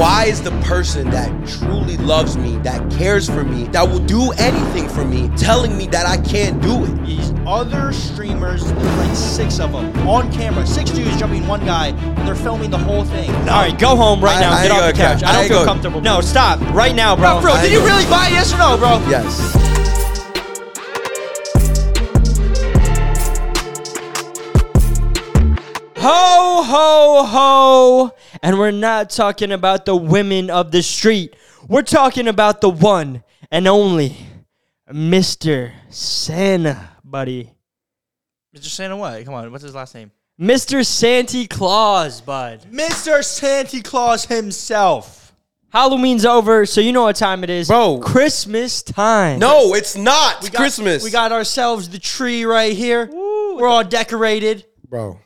Why is the person that truly loves me, that cares for me, that will do anything for me, telling me that I can't do it? These other streamers, there's like six of them on camera, six dudes jumping one guy, and they're filming the whole thing. All right, go home right I- now. I Get ain't off the gonna couch. I I don't ain't feel gonna- comfortable. No, stop right now, bro. Bro, I did you really buy it? Yes or no, bro? Yes. Ho, ho, ho. And we're not talking about the women of the street. We're talking about the one and only Mr. Santa, buddy. Mr. Santa what? Come on, what's his last name? Mr. Santa Claus, bud. Mr. Santa Claus himself. Halloween's over, so you know what time it is. Bro. Christmas time. No, it's not. It's We got- Christmas. We got ourselves the tree right here. We're all decorated. bro.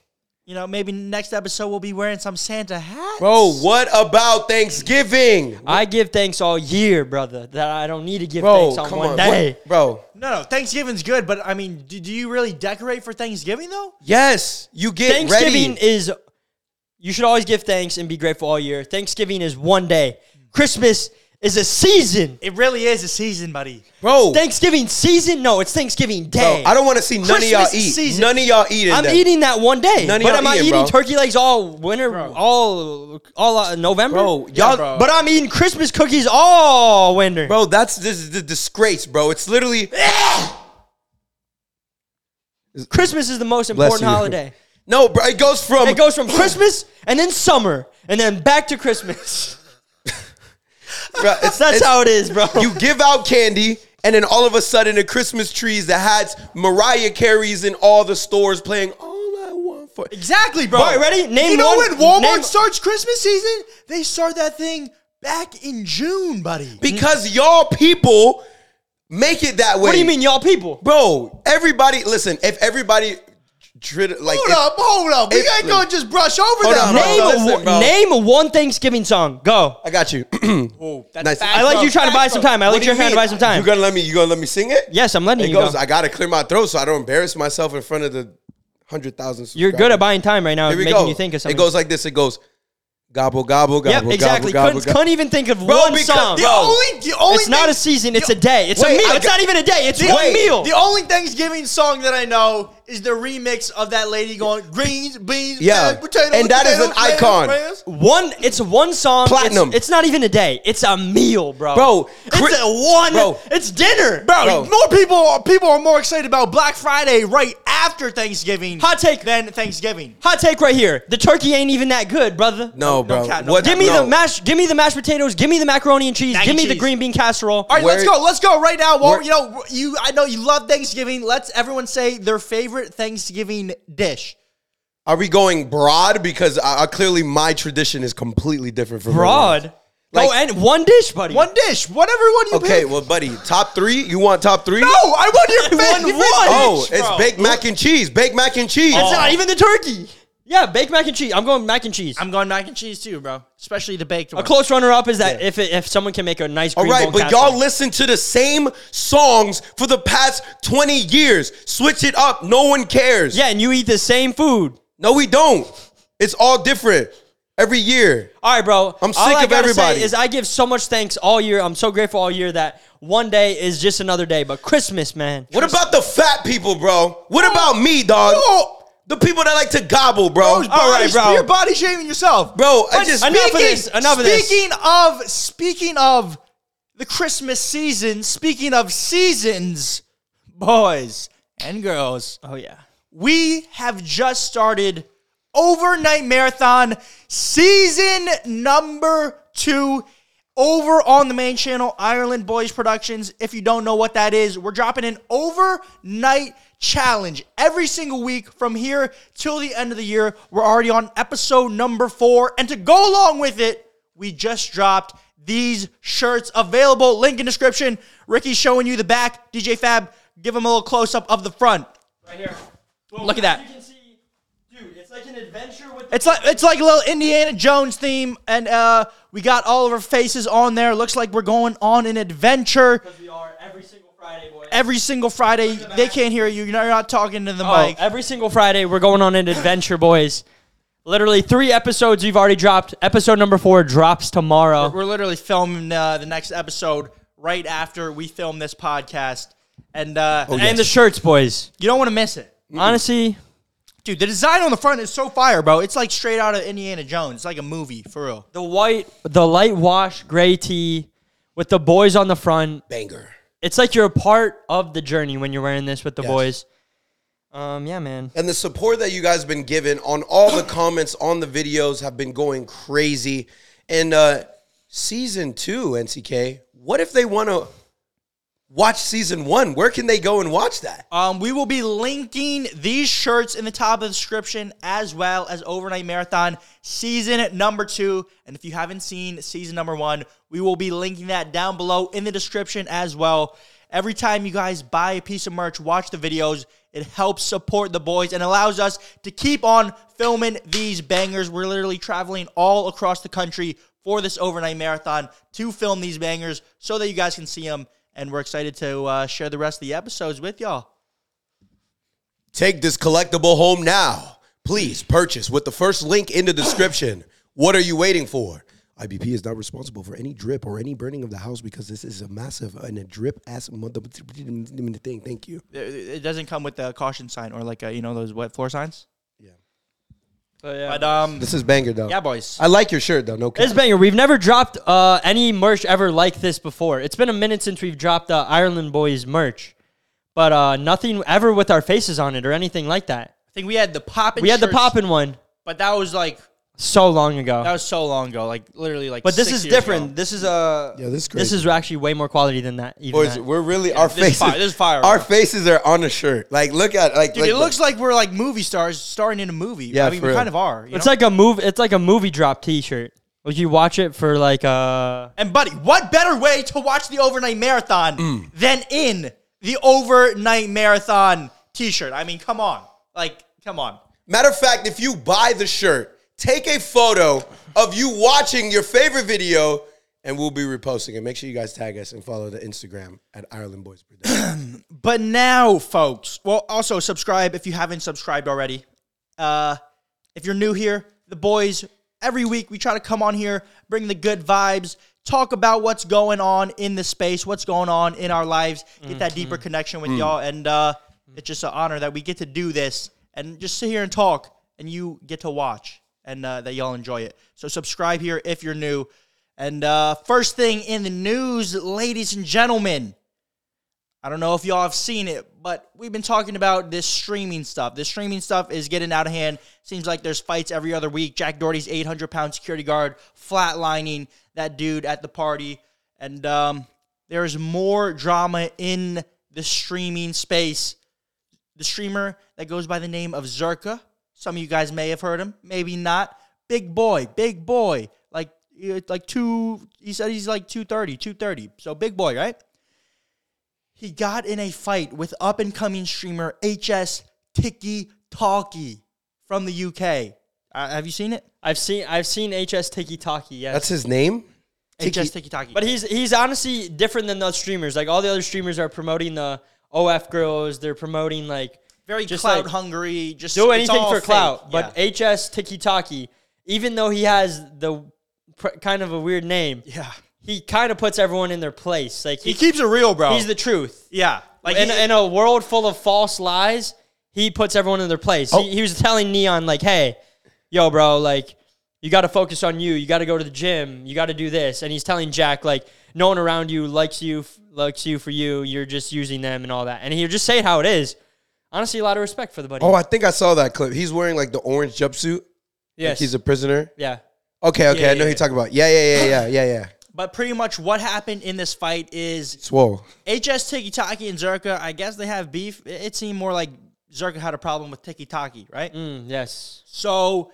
You know, maybe next episode we'll be wearing some Santa hats. Bro, what about Thanksgiving? I give thanks all year, brother. That I don't need to give Bro, thanks on come one on. day. What- Bro, No, no, Thanksgiving's good, but I mean, do, do you really decorate for Thanksgiving though? yes, you get Thanksgiving ready. is you should always give thanks and be grateful all year. Thanksgiving is one day. Christmas is a season. It really is a season, buddy. Bro, Thanksgiving season? No, it's Thanksgiving bro, day. I don't want to see none of y'all Christmas eat. season. None of y'all eating. I'm that. eating that one day. None of but y'all am I eating, eating bro. turkey legs all winter, all all uh, November? Bro, y'all, bro. But I'm eating Christmas cookies all winter. Bro, that's this is the disgrace, bro. It's literally Christmas is the most important holiday. no, bro. It goes from It goes from Christmas and then summer and then back to Christmas. bro, it's, That's it's- how it is, bro. You give out candy, and then all of a sudden, the Christmas trees the hats, Mariah Carey's in all the stores playing "All I Want for." Exactly, bro. All right, ready? Name You know one- when Walmart name- starts Christmas season? They start that thing back in June, buddy. Because mm. y'all people make it that way. what do you mean, y'all people? bro? Everybody, listen. If everybody, treat- like, Hold if- up, hold up. We if- ain't gonna just brush over Hold that, on, bro. bro. Name, a, listen, one- bro. name one Thanksgiving song. Go. I got you. Oh, that's Nice. facts, I like bro. you trying to buy some time. I What like do you you trying to buy some time. You gonna let me? You gonna let me sing it? yes, I'm letting It you goes. go. I gotta clear my throat so I don't embarrass myself in front of the hundred thousand. You're good at buying time right now, Here we making go. you think of something. It goes like this. It goes gobble gobble Yep, gobble exactly. gobble couldn't, gobble. couldn't even think of Bro, one because- song. The Bro. only, the only it's not a season. It's the- a day. It's Wait, a meal. I It's not even a day. It's The, one Wait. meal. the only Thanksgiving song that I know is the remix of that lady going greens, beans, Yeah. mashed potatoes, And that is potatoes, an icon. potatoes, potatoes. one. It's one song. It's- Platinum. It's, not even a day. It's a meal, bro. Bro, it's a one. Bro. It's dinner, Bro, Bro. more people people are more excited about Black Friday right after Thanksgiving. Hot take. than Thanksgiving. Hot take right here. The turkey ain't even that good, brother. No, bro. cat, no what? Give me no. the mash. Give me the mashed potatoes. Give me the macaroni and cheese. Mac give and me the cheese. green bean casserole. All right, let's Where- go. Let's go right now. Well, Where- you know, you I know you love Thanksgiving. Let's everyone say their favorite Thanksgiving dish. Are we going broad? Because I- clearly my tradition is completely different from. Broad. Like- oh, and one dish, buddy. One dish, whatever one you want. Okay, pick. well, buddy, top three. You want top three? no, I want your favorite one. Oh, it's baked mac and cheese. Baked mac and cheese. It's not oh. even the turkey. Yeah, baked mac and cheese. I'm going mac and cheese. I'm going mac and cheese too, bro. Especially the baked one. a close runner up is that if it, if someone can make a nice All green right, bone but casserole. y'all listen to the same songs for the past 20 years. Switch it up. No one cares. Yeah, and you eat the same food. No, we don't. It's all different every year. All right, bro. I'm All sick I of gotta say everybody. Is I give so much thanks all year. I'm so grateful all year that one day is just another day. But Christmas, man. What about the fat people, bro? What about me, dog? The people that like to gobble, bro. Bro, All right, bro. You're body shaming yourself, Bro, I But just- Enough of this, enough of this. Speaking of speaking of the Christmas season, speaking of seasons, boys and girls, Oh yeah. we have just started overnight marathon season number two over on the main channel ireland boys productions if you don't know what that is we're dropping an overnight challenge every single week from here till the end of the year we're already on episode number four and to go along with it we just dropped these shirts available link in description ricky's showing you the back dj fab give him a little close-up of the front Right here. Look at that. See, dude. It's like an adventure with. It's like it's like a little Indiana Jones theme, and uh, we got all of our faces on there. Looks like we're going on an adventure we are every single Friday, boy. Every single Friday. They can't hear you. You're not, you're not talking to the Oh, mic. every single Friday we're going on an adventure, boys. Literally three episodes we've already dropped. Episode number four drops tomorrow. We're literally filming uh, the next episode right after we film this podcast, and uh, Oh, And the shirts, boys. you don't want to miss it, Honestly, dude. The design on the front is so fire, bro. It's like straight out of Indiana Jones. It's like a movie for real. the white, the light wash gray tee with the boys on the front. Banger. It's like you're a part of the journey when you're wearing this with the Yes. boys. Um, yeah, man. And the support that you guys have been given on all the comments on the videos have been going crazy. And uh season two, NCK, what if they want to watch season one? Where can they go and watch that? Um, we will be linking these shirts in the top of the description as well as Overnight Marathon season number two. And if you haven't seen season number one, we will be linking that down below in the description as well. Every time you guys buy a piece of merch, watch the videos, it helps support the boys and allows us to keep on filming these bangers. We're literally traveling all across the country for this overnight marathon to film these bangers so that you guys can see them. And we're excited to uh, share the rest of the episodes with y'all. Take this collectible home now. Please purchase with the first link in the description. What are you waiting for? IBP is not responsible for any drip or any burning of the house because this is a massive and a drip ass mother thing. Thank you. It- doesn't come with a caution sign or like a, you know those wet floor signs. Yeah. But um, This is banger though. yeah, boys. I like your shirt though. No cap. It's banger. We've never dropped uh, any merch ever like this before. It's been a minute since we've dropped uh, Ireland Boys merch, but uh, nothing ever with our faces on it or anything like that. I think we had the poppin'. We had the shirts, poppin' one but that was like so long ago. that was so long ago, like literally like. but this six is years different. ago. This is uh, Yeah, this is this is actually way more quality than that. Even Boys, that. we're really our this is faces. fire- this is fire, Our bro. faces are on the shirt. Like, look at like. Dude, like, it looks like we're like movie stars starring in a movie. Yeah, I mean, for we real. kind of are. you It's know? like a move. It's like a movie drop T-shirt. Would you watch it for like uh? And buddy, what better way to watch the overnight marathon Mm. than in the overnight marathon T-shirt? I mean, come on, like, come on. Matter of fact, if you buy the shirt, take a photo of you watching your favorite video, and we'll be reposting it. Make sure you guys tag us and follow the Instagram at Ireland Boys Production. But now, folks, well, also subscribe if you haven't subscribed already. Uh, if you're new here, the boys, every week we try to come on here, bring the good vibes, talk about what's going on in the space, what's going on in our lives, get that deeper connection with y'all. And uh, it's just an honor that we get to do this and just sit here and talk, and you get to watch and uh, that y'all enjoy it. So subscribe here if you're new. And uh, first thing in the news, ladies and gentlemen. I don't know if y'all have seen it, but we've been talking about this streaming stuff. This streaming stuff is getting out of hand. Seems like there's fights every other week. Jack Doherty's 800 pound security guard flatlining that dude at the party. And um, there's more drama in the streaming space. The streamer that goes by the name of Zherka. Some of you guys may have heard him, maybe not. Big boy, big boy. Like, like two, he said he's like 230, 230. So big boy, right? he got in a fight with up and coming streamer HS Tiki Talkie from the UK. Uh, have you seen it? I've seen I've seen HSTikkyTokky. Yes, That's his name. Tiki- HS Tiki Talkie. But he's he's honestly different than those streamers. Like all the other streamers are promoting the OF girls. They're promoting like very just clout like, hungry. Just do anything for fake. clout. Yeah. But HSTikkyTokky, even though he has the pr- kind of a weird name, yeah, he kind of puts everyone in their place. Like he he, keeps it real, bro. he's the truth. yeah. Like in, in a world full of false lies, he puts everyone in their place. Oh. He, he was telling Neon like, "Hey, yo, bro, like." You got to focus on you. You got to go to the gym. You got to do this. And he's telling Jack like, no one around you likes you, likes you for you. You're just using them and all that. And he'll just say it how it is. Honestly, a lot of respect for the buddy. Oh, I think I saw that clip. He's wearing like the orange jumpsuit. yes. Like he's a prisoner. yeah. Okay, okay, Yeah, I know yeah, who you're talking about. Yeah, yeah, yeah, yeah, yeah, yeah. but pretty much what happened in this fight is Swole. HSTikkyTokky and Zherka. I guess they have beef. It it seemed more like Zherka had a problem with TikkyTokky, right? Mm, yes. So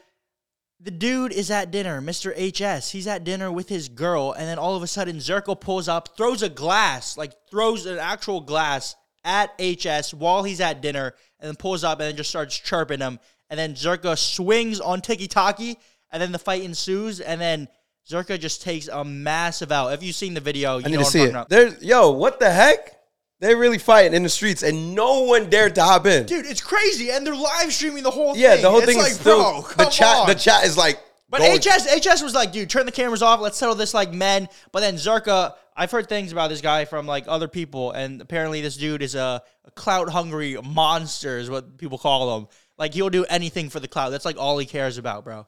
the dude is at dinner, Mr. HS. He's at dinner with his girl, and then all of a sudden Zherka pulls up, throws a glass, like throws an actual glass at HS while he's at dinner, and then pulls up and then just starts chirping him. And then Zherka swings on TikkyTokky, and then the fight ensues, and then Zherka just takes a massive out. If you've seen the video, you I need know to what see I'm it. about. There's yo, what the heck? They really fighting in the streets, and no one dared to hop in. Dude, it's crazy, and they're live streaming the whole yeah, thing. the whole It's thing like, is still bro, the chat. on. The chat is like. But going- HS HS was like, dude, turn the cameras off. Let's settle this like men. But then Zherka, I've heard things about this guy from like other people, and apparently this dude is a, a clout hungry monster, is what people call him. Like he'll do anything for the clout. That's like all he cares about, bro.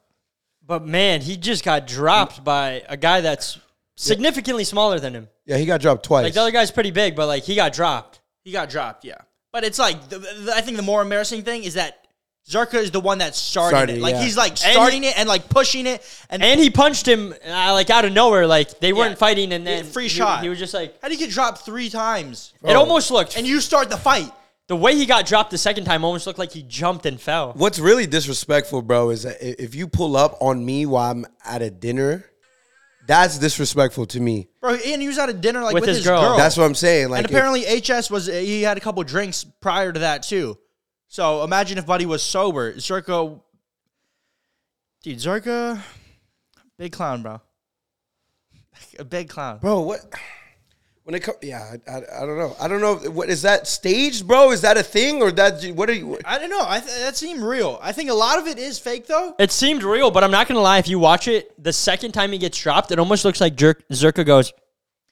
But man, he just got dropped by a guy that's significantly smaller than him. Yeah, he got dropped twice. Like the other guy's pretty big, but like he got dropped. He got dropped, yeah. But it's like the, the, I think the more embarrassing thing is that Zherka is the one that starting Started, it. Like yeah. he's like starting he- it and like pushing it. And, And he punched him uh, like out of nowhere. Like they weren't Yeah. fighting, and Yeah, then free he- shot. He was just like how do you get dropped three times? it almost looked. And you start the fight. the way he got dropped the second time almost looked like he jumped and fell. What's really disrespectful, bro, is that i- if you pull up on me while I'm at a dinner, that's disrespectful to me. Bro, and he was at a dinner like With with, his his, girl. girl. That's what I'm saying. Like, and if- apparently HS was he had a couple drinks prior to that too. So imagine if Buddy was sober. Zherka Dude, Zherka big clown, bro. A big clown. bro, what? When it comes, yeah, I, I, I don't know. I don't know. What is that staged, bro? Is that a thing or that? What are you? I don't know. I th- that seemed real. I think a lot of it is fake though. It seemed real, but I'm not gonna lie. If you watch it, the second time he gets dropped, it almost looks like Jerk, Zherka goes,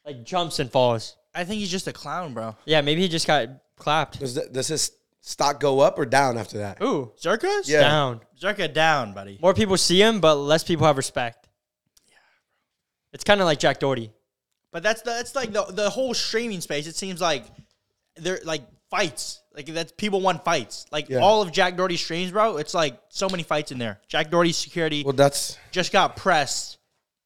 like jumps and falls. I think he's just a clown, bro. Yeah, maybe he just got clapped. Does, that, does his stock go up or down after that? Ooh, Zherka's Yeah. down. Zherka down, buddy. More people see him, but less people have respect. Yeah, it's kind of like Jack Doherty. But that's the, that's like the the whole streaming space. It seems like they're like fights. Like that's people want fights. Like Yeah. all of Jack Doherty's streams, bro. It's like so many fights in there. Jack Doherty's security Well, that's just got pressed.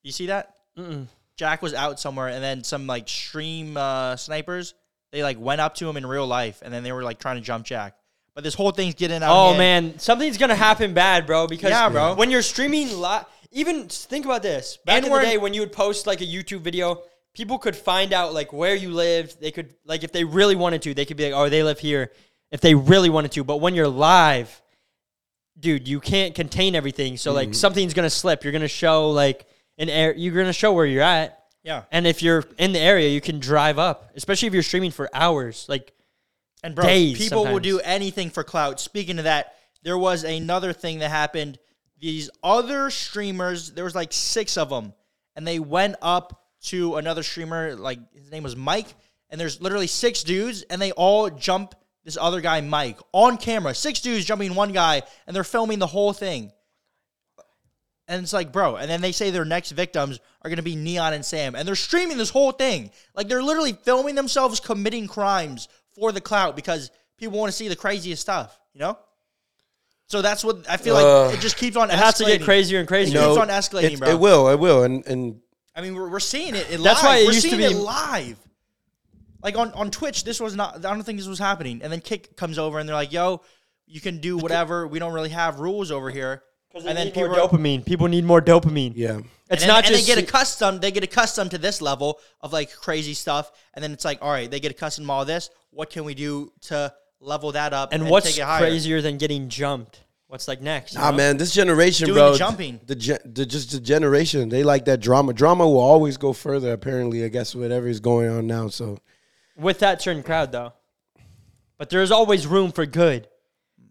You see that? Mm-mm. Jack was out somewhere, and then some like stream uh, snipers. They like went up to him in real life, and then they were like trying to jump Jack. But this whole thing's getting out. of Oh hand. man, something's gonna happen bad, bro. Because Yeah, bro. when you're streaming live, even think about this. Back And in the day, when you would post like a YouTube video, people could find out like where you lived. They could like if they really wanted to, they could be like, oh, they live here. If they really wanted to, but when you're live, dude, you can't contain everything. So Mm-hmm. like something's gonna slip. You're gonna show like an air. You're gonna show where you're at. Yeah, And if you're in the area, you can drive up, especially if you're streaming for hours. Like and bro, days people will do anything for clout. Speaking of that, there was another thing that happened. These other streamers, there was like six of them, and they went up to another streamer. Like his name was Mike, and there's literally six dudes, and they all jump this other guy, Mike, on camera. Six dudes jumping one guy, and they're filming the whole thing. And it's like, bro, and then they say their next victims are gonna be Neon and Sam, and they're streaming this whole thing. Like they're literally filming themselves committing crimes for the clout because people want to see the craziest stuff, you know? So that's what I feel Uh, like it just keeps on it has to get crazier and crazier. It keeps on escalating, it, bro. It will. It will. And and I mean, we're, we're seeing it in That's live. why it we're used to seeing be- it live. Like on, on Twitch, this was not. I don't think this was happening. And then Kick comes over and they're like, "Yo, you can do whatever. We don't really have rules over here." And then more people are- dopamine. People need more dopamine. yeah. It's and then, not and just they get accustomed. They get accustomed to this level of like crazy stuff, and then it's like, all right, they get accustomed to all this. What can we do to level that up and and, what's take it higher? crazier than getting jumped? What's like next? you Nah, know? man, this generation, Doing bro. the jumping. The, gen- the just the generation. They like that drama. Drama will always go further. Apparently, I guess whatever is going on now. So with that certain crowd though. But there's always room for good.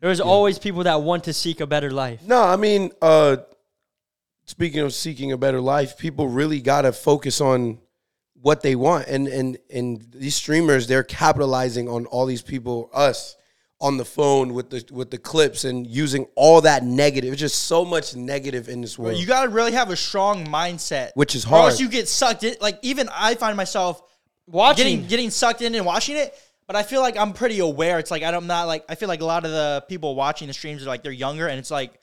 There's always people that want to seek a better life. no, I mean, uh speaking of seeking a better life, people really gotta focus on what they want, and and and these streamers, they're capitalizing on all these people, us. On the phone with the with the clips and using all that negative, it's just so much negative in this world. You got to really have a strong mindset, Which is hard. or else hard. you get sucked in. Like even I find myself Watching getting getting sucked in and watching it. But I feel like I'm pretty aware. It's like I'm not not like I feel like a lot of the people watching the streams are like they're younger, and it's like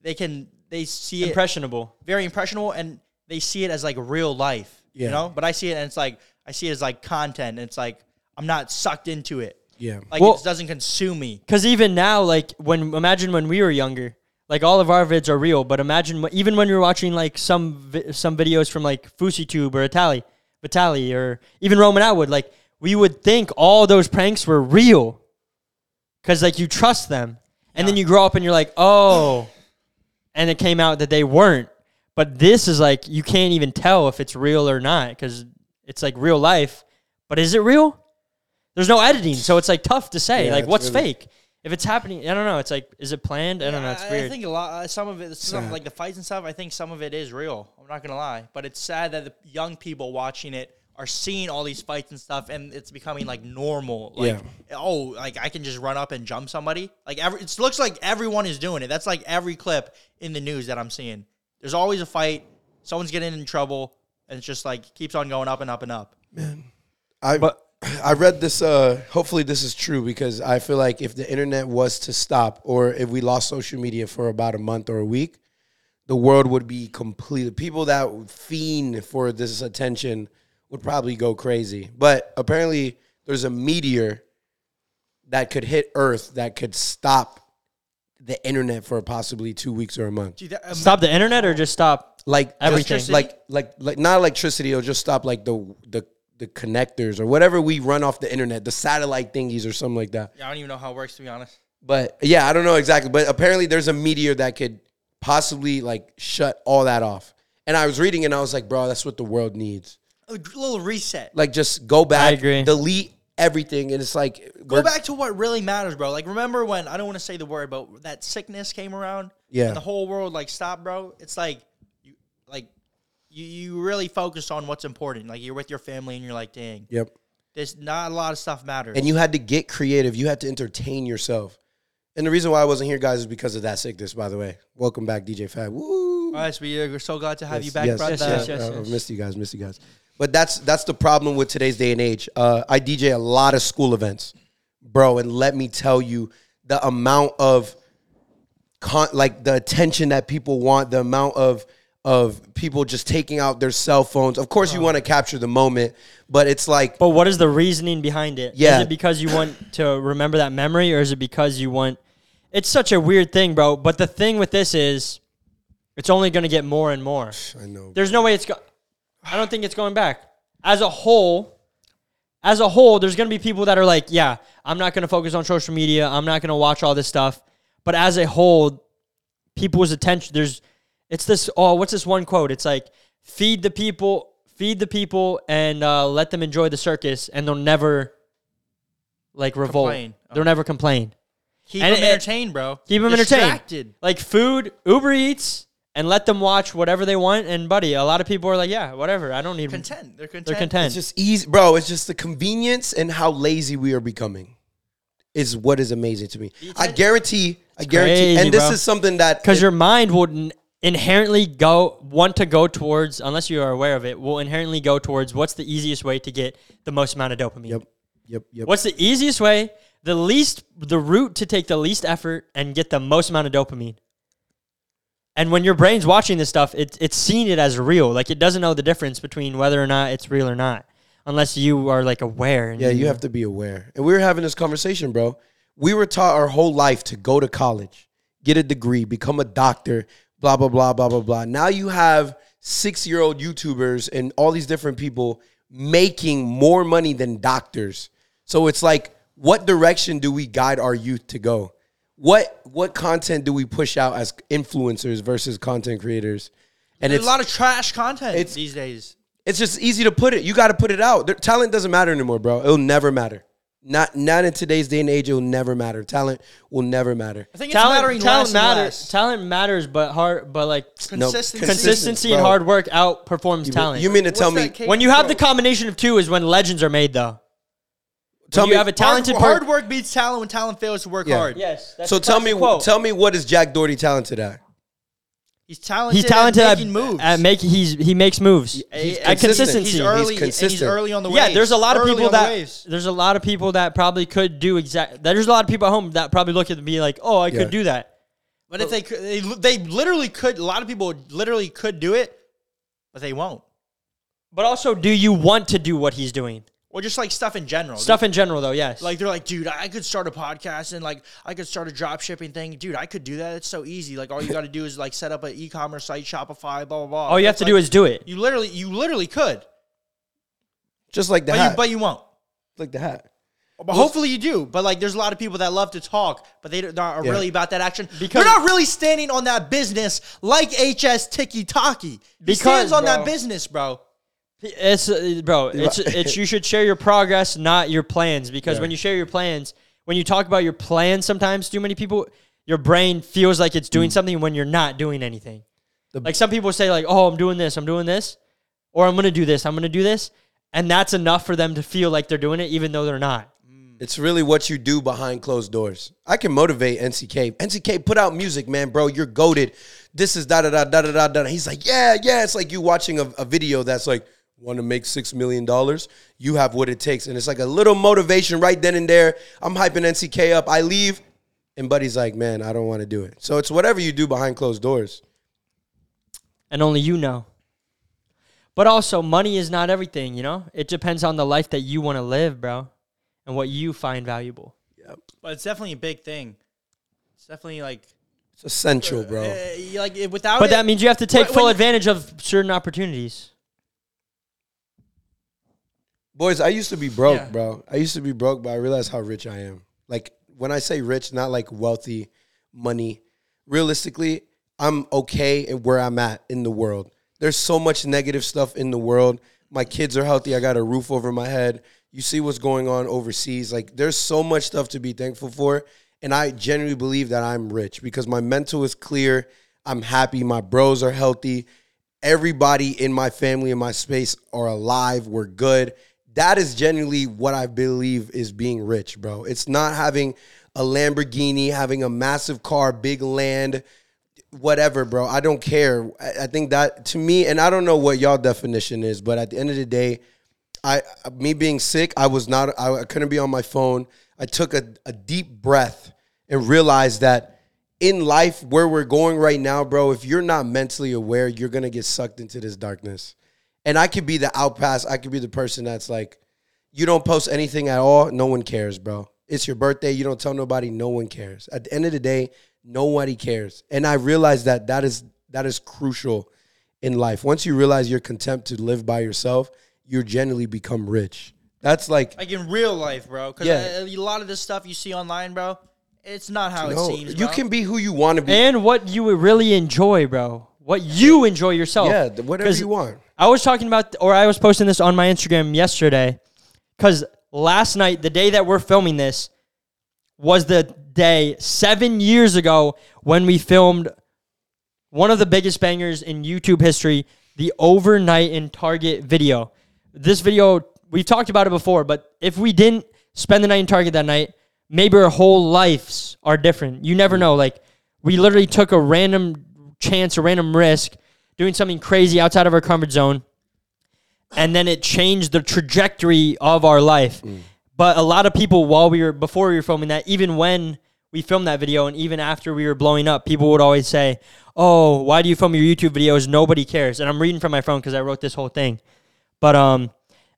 they can they see it impressionable. very impressionable and they see it as like real life. Yeah. You know? But I see it and it's like I see it as like content and it's like I'm not sucked into it. yeah, Like Well- it doesn't consume me. Because even now, like when imagine when we were younger, like all of our vids are real. But imagine even when you're watching like some vi- some videos from like FouseyTube or Itali, Vitaly, or even Roman Atwood, like we would think all those pranks were real, because like you trust them, and then you grow up and you're like, oh, and it came out that they weren't. But this is like you can't even tell if it's real or not because it's like real life. But is it real? There's no editing, so it's like tough to say. Yeah, like what's really- fake? If it's happening, I don't know. It's like, is it planned? I don't know. It's I- weird. I think a lot. Uh, some of it, some, like the fights and stuff. I think some of it is real. I'm not gonna lie, but it's sad that the young people watching it are seeing all these fights and stuff, and it's becoming like normal. Like, oh, like I can just run up and jump somebody. Like every, it looks like everyone is doing it. That's like every clip in the news that I'm seeing. There's always a fight. Someone's getting in trouble, and it's just like keeps on going up and up and up. Man, I But- I read this. Uh, hopefully, this is true because I feel like if the internet was to stop, or if we lost social media for about a month or a week, the world would be completely. People that would fiend for this attention would probably go crazy. But apparently, there's a meteor that could hit Earth that could stop the internet for possibly two weeks or a month. Dude, that, um, stop the internet or just stop? like Everything. just, like like like not electricity it'll just stop like the the the connectors or whatever we run off the internet the satellite thingies or something like that I don't even know how it works to be honest. but yeah i don't know exactly but apparently there's a meteor that could possibly like shut all that off and i was reading and i was like bro that's what the world needs A little reset. like just go back agree. delete everything and it's like Go back to what really matters, bro. Like, remember when I don't want to say the word, but that sickness came around, Yeah. and the whole world like stopped, bro. It's like you, like you, you really focus on what's important. Like you're with your family, and you're like, dang, yep there's not a lot of stuff matters. and you had to get creative you had to entertain yourself and the reason why i wasn't here guys is because of that sickness by the way welcome back dj fab Woo! All right, so we are so glad to have you back, yes, brother. yes, yes, yes. Uh, missed you guys, missed you guys. But that's that's the problem with today's day and age. Uh, I DJ a lot of school events, bro, and let me tell you, the amount of con- like the attention that people want, the amount of of people just taking out their cell phones. Of course, you want to capture the moment, but it's like But what is the reasoning behind it? Yeah. Is it because you want to remember that memory or is it because you want It's such a weird thing, bro. But the thing with this is it's only going to get more and more. I know. There's no way it's go- I don't think it's going back. As a whole, as a whole, there's going to be people that are like, yeah, I'm not going to focus on social media. I'm not going to watch all this stuff. But as a whole, people's attention there's it's this oh what's this one quote it's like feed the people feed the people and uh, let them enjoy the circus and they'll never like revolt Complain. they'll never complain Keep And them it- entertained, bro. keep them entertained like food uber eats and let them watch whatever they want and buddy a lot of people are like yeah whatever i don't need Content. They're content. they're content It's just easy, bro. It's just the convenience and how lazy we are becoming is what is amazing to me. I guarantee, I guarantee, crazy, and this bro. is something that because your mind will n- inherently go want to go towards unless you are aware of it will inherently go towards what's the easiest way to get the most amount of dopamine Yep, yep, yep. What's the easiest way? The least, the route to take the least effort and get the most amount of dopamine. And when your brain's watching this stuff, it, it's seeing it as real. Like it doesn't know the difference between whether or not it's real or not, unless you are like aware. And Yeah, you have to be aware. And we were having this conversation, bro. We were taught our whole life to go to college, get a degree, become a doctor, blah, blah, blah, blah, blah, blah. Now you have six year old YouTubers and all these different people making more money than doctors. So it's like, what direction do we guide our youth to go? What what content do we push out as influencers versus content creators? And There's it's a lot of trash content it's- these days. it's just easy to put it. You got to put it out. Their talent doesn't matter anymore, bro. It'll never matter. Not not in today's day and age. It'll never matter. Talent will never matter. I think it's talent. mattering Talent less and matters. less. Talent matters, but hard. But like No, Consistency. consistency bro. and hard work outperforms talent. You mean to tell me? that cake? when you have the combination of two is when legends are made, though. Tell you me. have a talented hard, hard work beats talent when talent fails to work Yeah. hard. Yes. That's so tell me. quote. Tell me what is Jack Doherty talented at? He's talented. He's talented at at, making moves. at making. He's he makes moves. He's at consistent. consistency. He's early. He's and he's early on the way. yeah, there's a lot of Early people on the that there's a lot of people that probably could do exact. There's a lot of people at home that probably look at me like, oh, I Yeah. could do that. But if they could, they, they literally could. A lot of people literally could do it, but they won't. But also, do you want to do what he's doing? Or just like stuff in general. Stuff in general, though, yes. Like they're like, dude, I could start a podcast and like I could start a drop shipping thing. Dude, I could do that. It's so easy. Like all you got to do is like set up an e-commerce site, Shopify, blah blah blah. all you have It's to like- do is do it. you literally, you literally could, Just like the but hat. you, but you won't. like the hat. But hopefully you do. But like, there's a lot of people that love to talk, but they don't- are Yeah. really about that action. Because- they're not really standing on that business like HSTikkyTokky. He Because, stands on bro. that business, bro. It's uh, bro. It's it's you should share your progress, not your plans, because when you share your plans, when you talk about your plans, sometimes too many people, your brain feels like it's doing something when you're not doing anything. The- like some people say, like, "Oh, I'm doing this, I'm doing this," or "I'm gonna do this, I'm gonna do this," and that's enough for them to feel like they're doing it, even though they're not. It's really what you do behind closed doors. I can motivate NCK. NCK, put out music, man, bro. You're goaded. This is da da da da da da da. He's like, yeah, yeah. It's like you watching a, a video that's like, want to make six million dollars. You have what it takes, and it's like a little motivation right then and there. I'm hyping NCK up. I leave, and Buddy's like, man, I don't want to do it. So it's whatever you do behind closed doors. and only you know. But also, money is not everything, you know? It depends on the life that you want to live, bro, and what you find valuable. But it's definitely a big thing. It's definitely like, It's essential, bro. uh, like without But it, that means you have to take full you- advantage of certain opportunities. Boys, I used to be broke, Yeah. bro. I used to be broke, but I realized how rich I am. Like when I say rich, not like wealthy, money. Realistically, I'm okay in where I'm at in the world. There's so much negative stuff in the world. My kids are healthy. I got a roof over my head. You see what's going on overseas. Like there's so much stuff to be thankful for. And I genuinely believe that I'm rich because my mental is clear. I'm happy. My bros are healthy everybody in my family in my space are alive we're good that is genuinely what i believe is being rich bro it's not having a lamborghini having a massive car big land whatever bro i don't care i, think that to me and i don't know what y'all definition is but at the end of the day I me being sick, I was not I, I couldn't be on my phone. I took a, a deep breath and realized that in life where we're going right now, bro, if you're not mentally aware, you're gonna get sucked into this darkness. And I could be the outcast, I could be the person that's like, you don't post anything at all, no one cares, bro. It's your birthday, you don't tell nobody, no one cares. At the end of the day, nobody cares. And I realized that that is that is crucial in life. Once you realize you're content to live by yourself, you generally become rich. That's like like in real life, bro. Because Yeah. a, lot of this stuff you see online, bro, it's not how no, it seems. you can be who you want to be. And what you would really enjoy, bro. What you enjoy yourself. yeah, whatever you want. I was talking about, or I was posting this on my Instagram yesterday, because last night, the day that we're filming this, was the day seven years ago when we filmed one of the biggest bangers in YouTube history, the overnight in Target video. This video, we've talked about it before, but if we didn't spend the night in Target that night, maybe our whole lives are different. You never know. Like, we literally took a random chance, a random risk, doing something crazy outside of our comfort zone, and then it changed the trajectory of our life. But a lot of people, while we were before we were filming that, even when we filmed that video, and even after we were blowing up, people would always say, "Oh, why do you film your YouTube videos? Nobody cares." And I'm reading from my phone because I wrote this whole thing. But um,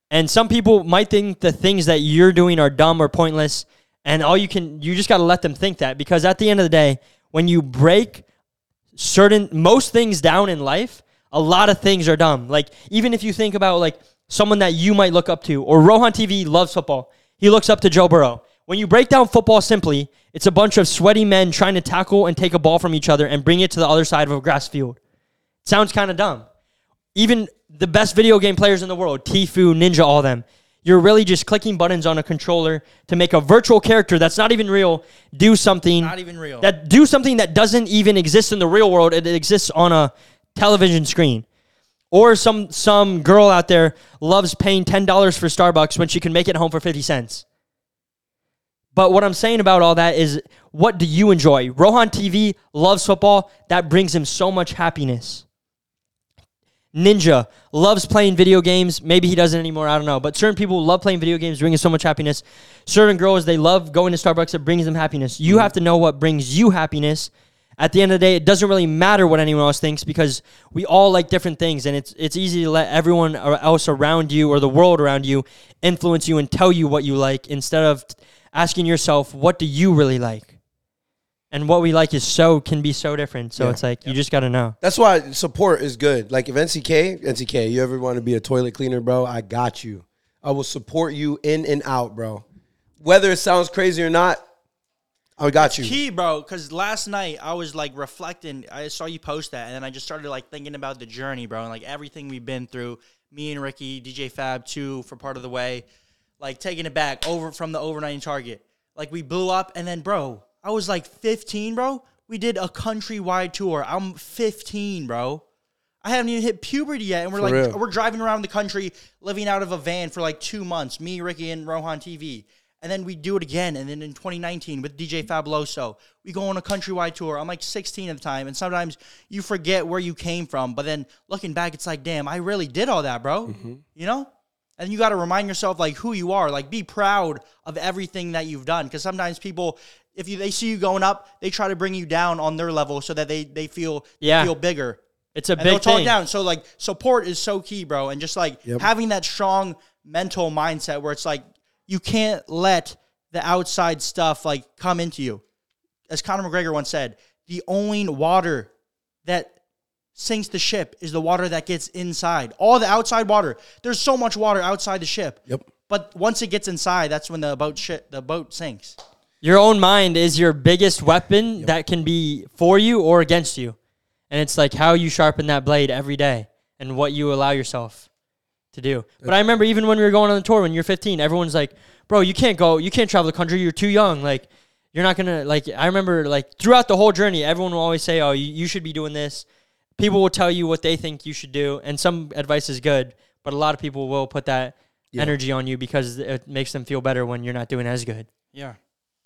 and some people might think the things that you're doing are dumb or pointless, and all you can you just got to let them think that because at the end of the day, when you break certain most things down in life, a lot of things are dumb. Like even if you think about like someone that you might look up to, or Rohan TV loves football, he looks up to Joe Burrow. When you break down football simply, it's a bunch of sweaty men trying to tackle and take a ball from each other and bring it to the other side of a grass field. Sounds kind of dumb. Even the best video game players in the world, Tfue, Ninja, all them. You're really just clicking buttons on a controller to make a virtual character that's not even real do something Not even real. that do something that doesn't even exist in the real world. It exists on a television screen. Or some some girl out there loves paying ten dollars for Starbucks when she can make it home for fifty cents. But what I'm saying about all that is, what do you enjoy? Rohan TV loves football. That brings him so much happiness. Ninja loves playing video games. Maybe he doesn't anymore. I don't know. But certain people love playing video games, bringing so much happiness. Certain girls, they love going to Starbucks. It brings them happiness. You mm-hmm. have to know what brings you happiness. At the end of the day, it doesn't really matter what anyone else thinks because we all like different things, and it's it's easy to let everyone else around you or the world around you influence you and tell you what you like instead of asking yourself what do you really like. And what we like is so can be so different. So Yeah. it's like you just got to know. That's why support is good. Like if NCK, NCK, you ever want to be a toilet cleaner, bro? I got you. I will support you in and out, bro. Whether it sounds crazy or not, I got you. key, bro. Because last night I was like reflecting. I saw you post that, and then I just started like thinking about the journey, bro, and like everything we've been through, me and Ricky, DJ Fab, too, for part of the way, like taking it back over from the overnight target. Like we blew up, and then, bro, I was like 15, bro. We did a countrywide tour. I'm 15, bro. I haven't even hit puberty yet, and we're For like, real. we're driving around the country, living out of a van for like two months. Me, Ricky, and Rohan TV. And then we do it again. And then in 2019 with DJ Fabuloso, we go on a countrywide tour. I'm like 16 at the time. And sometimes you forget where you came from. But then looking back, it's like, damn, I really did all that, bro. Mm-hmm. You know? And you got to remind yourself like who you are. Like be proud of everything that you've done. Because sometimes people, if you they see you going up, they try to bring you down on their level so that they they feel Yeah. feel bigger It's a and they'll big talk thing. down. So like support is so key, bro, and just like Yep. having that strong mental mindset where it's like you can't let the outside stuff like come into you. As Conor McGregor once said, the only water that sinks the ship is the water that gets inside. All the outside water. There's so much water outside the ship. Yep. But once it gets inside, that's when the boat shit the boat sinks. Your own mind is your biggest weapon that can be for you or against you. And it's like how you sharpen that blade every day and what you allow yourself to do. But I remember even when we were going on the tour when you're 15, everyone's like, "Bro, you can't go. You can't travel the country. You're too young. Like you're not going to like I remember like throughout the whole journey, everyone will always say, "Oh, you, you should be doing this." People will tell you what they think you should do, and some advice is good, but a lot of people will put that energy on you because it makes them feel better when you're not doing as good. Yeah.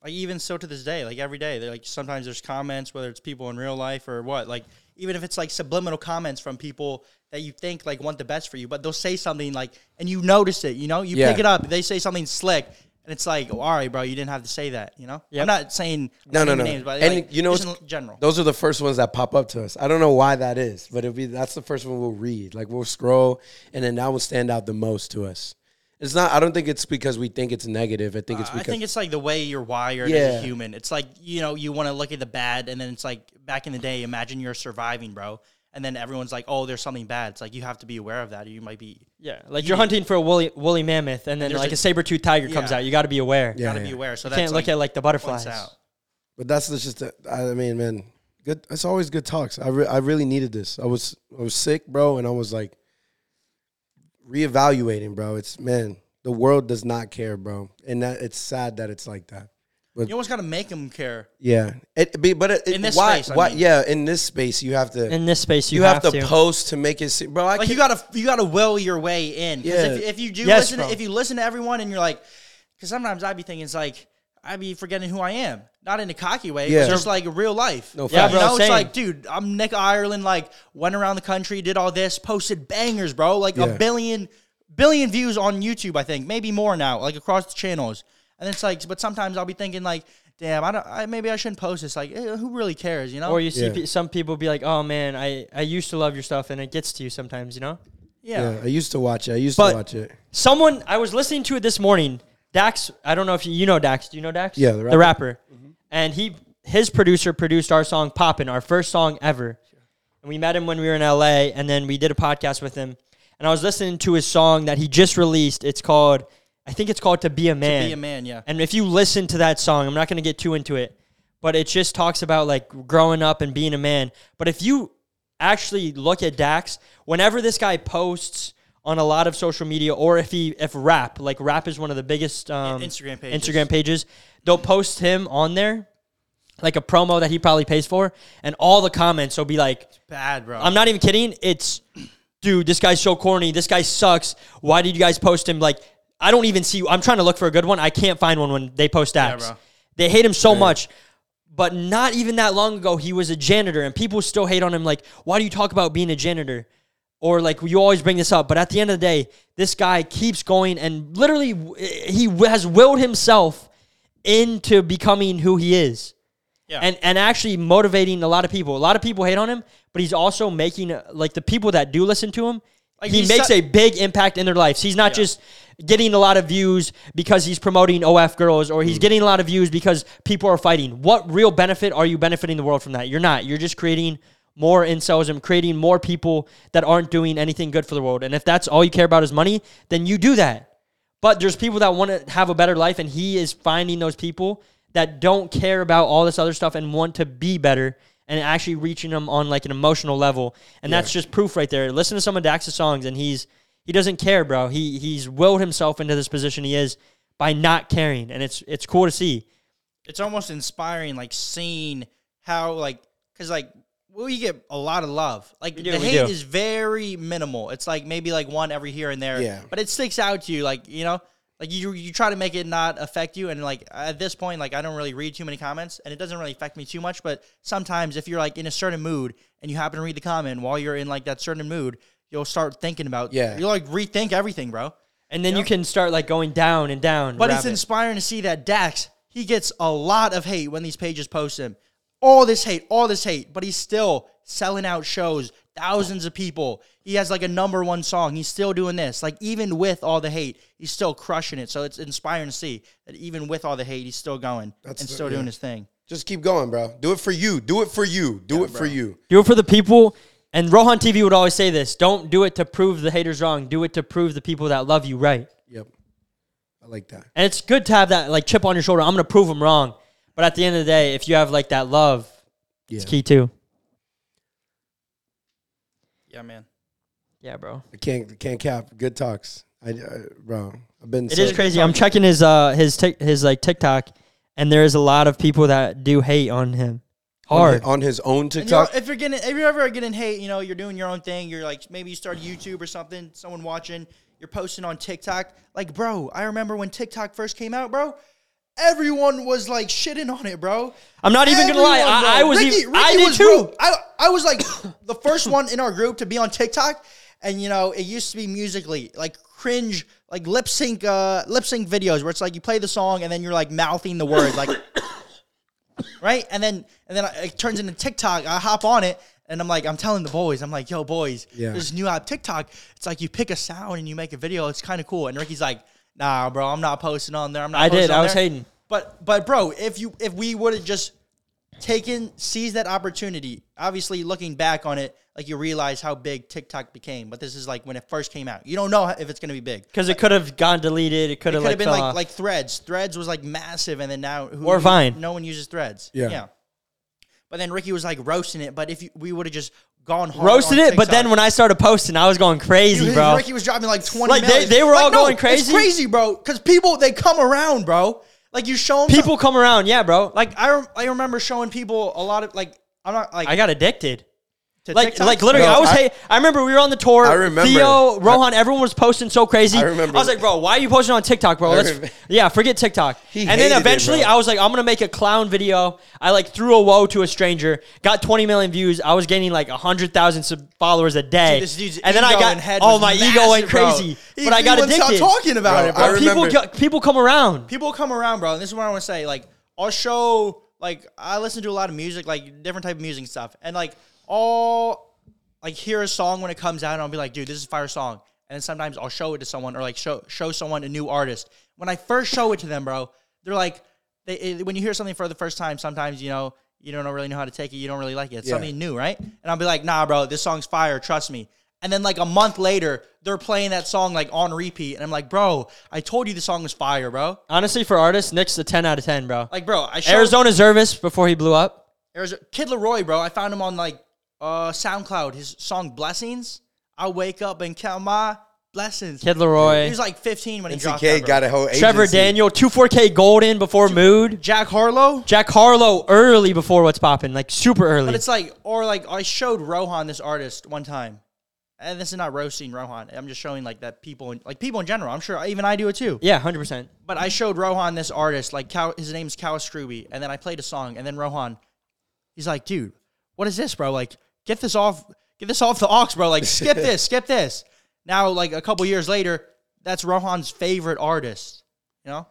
Like even so to this day, like every day, they're like sometimes there's comments, whether it's people in real life or what, like even if it's like subliminal comments from people that you think like want the best for you, but they'll say something like and you notice it, you know, you Yeah. pick it up, they say something slick, and it's like, oh, all right, bro, you didn't have to say that, you know. Yep. I'm not saying No, no, no. names, but And like, you know just in general. Those are the first ones that pop up to us. I don't know why that is, but it'll be that's the first one we'll read. Like we'll scroll, and then that will stand out the most to us. It's not. I don't think it's because we think it's negative. I think it's Because, I think it's like the way you're wired as Yeah. a human. It's like you know you want to look at the bad, and then it's like back in the day. Imagine you're surviving, bro, and then everyone's like, "Oh, there's something bad." It's like you have to be aware of that. Or you might be Yeah, like you're hunting for a woolly, woolly mammoth, and then there's like a- a, saber-toothed tiger comes Yeah. out. You got to be aware. Yeah, gotta yeah. be aware. So You that's can't like, look at like the butterflies. points out. But that's just. A, I mean, man, good. It's always good talks. I re- I really needed this. I was I was sick, bro, and I was like reevaluating, bro. It's man, the world does not care, bro, and that it's sad that it's like that. But You almost gotta make them care. Yeah, it, be- but it, In this why, space, I why, mean. yeah, in this space, you have to In this space, you, you, have, to, post to make it, seem, bro. I Like can't, you gotta you gotta will your way in. Because if, Yeah. if you do Yes, listen, bro. if you listen to everyone and you're like, because sometimes I'd be thinking it's like I'd be forgetting who I am, not in a cocky way, Yeah. but just like real life. No, Yeah, facts. You bro, know, same. it's like, dude, I'm Nick Ireland. Like, went around the country, did all this, posted bangers, bro. Like Yeah. a billion, billion views on YouTube. I think maybe more now, like across the channels. And it's like, but sometimes I'll be thinking like, damn, I don't. I, maybe I shouldn't post this. Like, eh, who really cares? You know? Or you see Yeah. pe- some people be like, "Oh man, I I used to love your stuff," and it gets to you sometimes, you know. yeah. yeah, I used to watch it. I used But- to watch it. Someone I was listening to it this morning. Dax, I don't know if you, you know Dax. Do you know Dax? Yeah, the the rapper. And he his producer produced our song "Poppin'," our first song ever. And we met him when we were in LA, and then we did a podcast with him. And I was listening to his song that he just released. It's called, I think it's called "To Be a Man." To Be a man. Yeah. And if you listen to that song, I'm not going to get too into it, but it just talks about like growing up and being a man. But if you actually look at Dax, whenever this guy posts on a lot of social media, or if he if rap, like rap is one of the biggest um, Instagram pages. Instagram pages, they'll post him on there, like a promo that he probably pays for, and all the comments will be like, Bad, bro. I'm not even kidding. It's, dude, this guy's so corny. This guy sucks. Why did you guys post him? Like, I don't even see. I'm trying to look for a good one. I can't find one when they post Yeah, apps. bro. they hate him so much. But not even that long ago, he was a janitor, and people still hate on him. Like, why do you talk about being a janitor? Or like you always bring this up, but at the end of the day, this guy keeps going, and literally, he has willed himself into becoming who he is Yeah. and and actually motivating a lot of people. A lot of people hate on him, but he's also making like the people that do listen to him. Like, he makes su- a big impact in their lives. He's not Yeah. just getting a lot of views because he's promoting OF girls, or he's Mm. getting a lot of views because people are fighting. What real benefit are you benefiting the world from that? You're not. You're just creating more incels and creating more people that aren't doing anything good for the world. And if that's all you care about is money, then you do that. But there's people that want to have a better life, and he is finding those people that don't care about all this other stuff and want to be better and actually reaching them on like an emotional level. And that's just proof right there. Listen to some of Dax's songs, and he's He doesn't care, bro. He he's willed himself into this position he is by not caring, and it's it's cool to see. it's almost inspiring, like seeing how like because like we get a lot of love. Like do, the hate do. is very minimal. It's like maybe like one every here and there. Yeah. But it sticks out to you, like you know. Like you, you try to make it not affect you, and like at this point, like I don't really read too many comments, and it doesn't really affect me too much. But sometimes, if you're like in a certain mood and you happen to read the comment while you're in like that certain mood, you'll start thinking about Yeah. You'll like rethink everything, bro. And then you can start like going down and down. But it's rapid. inspiring to see that Dax, he gets a lot of hate when these pages post him. All this hate, all this hate, but he's still selling out shows, thousands of people. He has like a number one song. He's still doing this. Like even with all the hate, he's still crushing it. So it's inspiring to see that even with all the hate, he's still going That's and the- still doing yeah. his thing. Just keep going, bro. Do it for you. Do it for you. Do it for you. do it for the people. And Rohan TV would always say this: Don't do it to prove the haters wrong. Do it to prove the people that love you right. Yep. I like that. And it's good to have that like chip on your shoulder. I'm gonna prove them wrong. But at the end of the day, if you have like that love, Yeah. it's key too. Yeah, man. Yeah, bro. I can't can't cap. Good talks. I, I bro. I've been. It so- is crazy. I'm checking his uh his tic his like TikTok, and there is a lot of people that do hate on him. Hard. on his own And you're, TikTok. if you're getting, if you're ever getting hate, you know, you're doing your own thing. You're like, maybe you start YouTube or something. Someone watching. You're posting on TikTok. Like, bro, I remember when TikTok first came out, bro. Everyone was like shitting on it, bro. I'm not even gonna lie. Everyone, bro. I, I was Ricky, even, Ricky I did was, too. Bro, I, I was like the first one in our group to be on TikTok, and you know it used to be musically like cringe, like lip sync, uh, lip sync videos where it's like you play the song and then you're like mouthing the words, like right, and then and then it turns into TikTok. I hop on it. And I'm like, I'm telling the boys, I'm like, yo, boys, Yeah. there's a new app TikTok. It's like you pick a sound and you make a video. It's kind of cool. And Ricky's like, nah, bro, I'm not posting on there. I'm not. I posting did. on I was there." hating. But but bro, if you if we would have just taken seized that opportunity, obviously looking back on it, like you realize how big TikTok became. But this is like when it first came out. You don't know if it's gonna be big. Because it could have gone deleted. It could have like been like off. like Threads. Threads was like massive, and then now who, Or Vine. No one uses Threads. Yeah. yeah. But then Ricky was like roasting it. But if you, we would have just gone hard roasted it. But then when I started posting, I was going crazy, Dude, bro. Ricky was dropping like twenty. Like, they- they were Like, all no, going It's crazy? crazy, bro. Because people they come around, bro. Like you show them People come around, yeah, bro. Like Like I, I remember showing people a lot of like I'm not like I got addicted. To Like, TikTok. like literally, Bro, I was. I- hey, I remember we were on the tour. I remember. Theo, Rohan, everyone was posting so crazy. I remember. I was like, bro, why are you posting on TikTok, bro? I Let's, remember. yeah, forget TikTok. He and hated then it, eventually, bro. I was like, I'm gonna make a clown video. I like threw a woe to a stranger. Got 20 million views. I was gaining like hundred thousand sub- followers a day. Dude, this dude's and then I ego got and head oh was my ego went massive, bro. crazy. He- but I he got wouldn't stop addicted. talking about Bro, it, I bro. But people, remember- co- people come around. people come around, bro. And this is what I want to say. Like, I'll show, like, I listen to a lot of music, like, different type of music and stuff. And, like, I'll, like, hear a song when it comes out, and I'll be like, dude, this is a fire song. And then sometimes I'll show it to someone or, like, show show someone a new artist. When I first show it to them, bro, they're like, they, it- when you hear something for the first time, sometimes, you know, you don't really know how to take it. You don't really like it. It's Yeah. something new, right? And I'll be like, nah, bro, this song's fire. Trust me. And then like a month later, they're playing that song like on repeat, and I'm like, bro, I told you the song was fire, bro. Honestly, for artists, Nick's a 10 out of 10, bro. Like, bro, I showed Arizona Zervas before he blew up. Arizona Kid LAROI, bro. I found him on like uh SoundCloud. His song "Blessings." I wake up and count my blessings. Kid LAROI. He was like 15 when he dropped that, NCK bro. got a whole agency. Trevor Daniel, 24kGoldn before Mood. Jack Harlow. Jack Harlow early before what's popping, like super early. But it's like, or like, I showed Rohan this artist one time, and this is not roasting Rohan. I'm just showing like that people, in, like people in general. I'm sure even I do it too. yeah, hundred percent. But I showed Rohan this artist, like Cow, his name's Scrooby, and then I played a song, and then Rohan, he's like, dude, what is this, bro? Like, get this off, get this off the aux, bro. Like, skip this, skip this. Now, like a couple years later, that's Rohan's favorite artist, you know.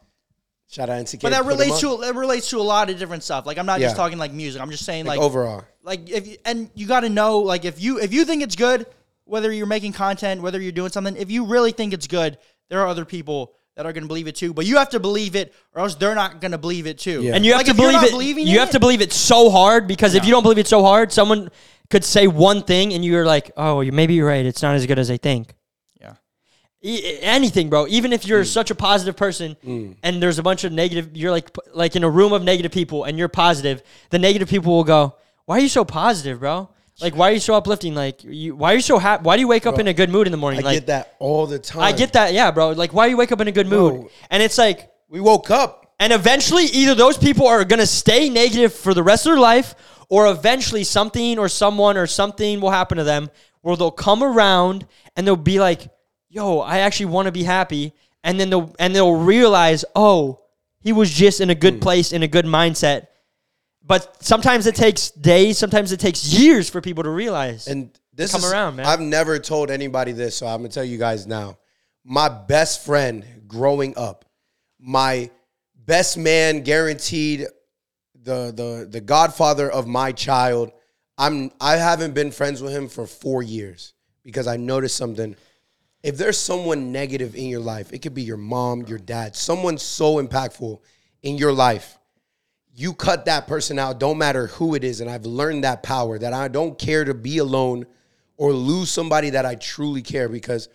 Shout out NCK. But that relates to that relates to a lot of different stuff. Like, I'm not Yeah. just talking like music. I'm just saying like, like overall. like if you, and you got to know like if you if you think it's good whether you're making content whether you're doing something if you really think it's good there are other people that are going to believe it too but you have to believe it or else they're not going to believe it too Yeah. And you have Like, to believe it. You have it- to believe it so hard because if you don't believe it so hard, someone could say one thing and you're like, oh, you maybe you're right. It's not as good as I think. yeah E- anything, bro. Even if Mm. you're such a positive person and there's a bunch of negative, you're like like in a room of negative people and you're positive. The negative people will go, "Why are you so positive, bro? Like, why are you so uplifting? Like, you, why are you so happy? Why do you wake up in a good mood in the morning? I like, get that all the time. I get that, yeah, bro. Like, why do you wake up in a good mood? Bro. And it's like, We woke up. and eventually, either those people are gonna stay negative for the rest of their life, or eventually something or someone or something will happen to them where they'll come around and they'll be like, "Yo, I actually want to be happy," and then they'll and they'll realize, "Oh, he was just in a Hmm. good place in a good mindset." But sometimes it takes days, sometimes it takes years for people to realize. And this Come is, around, man. I've never told anybody this, so I'm gonna tell you guys now. My best friend growing up, my best man, guaranteed, the the the godfather of my child. I'm I haven't been friends with him for four years because I noticed something. If there's someone negative in your life, it could be your mom, your dad, someone so impactful in your life you cut that person out, don't matter who it is. And I've learned that power that I don't care to be alone or lose somebody that I truly care. Because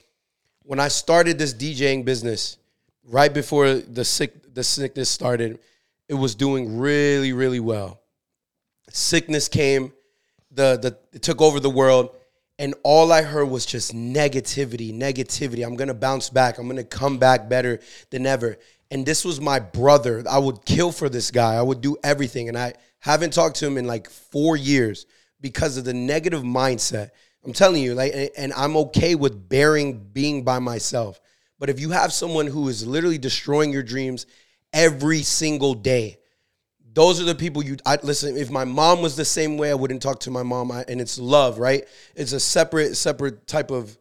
when I started this DJing business, right before the sick the sickness started, it was doing really, really well. Sickness came, the the it took over the world, and all I heard was just negativity, negativity. I'm gonna bounce back. I'm gonna come back better than ever. And this was my brother. I would kill for this guy. I would do everything. And I haven't talked to him in like four years because of the negative mindset. I'm telling you, like, and- and I'm okay with bearing being by myself. But if you have someone who is literally destroying your dreams every single day, those are the people you I listen if my mom was the same way i wouldn't talk to my mom. I, and it's love right? It's a separate separate type of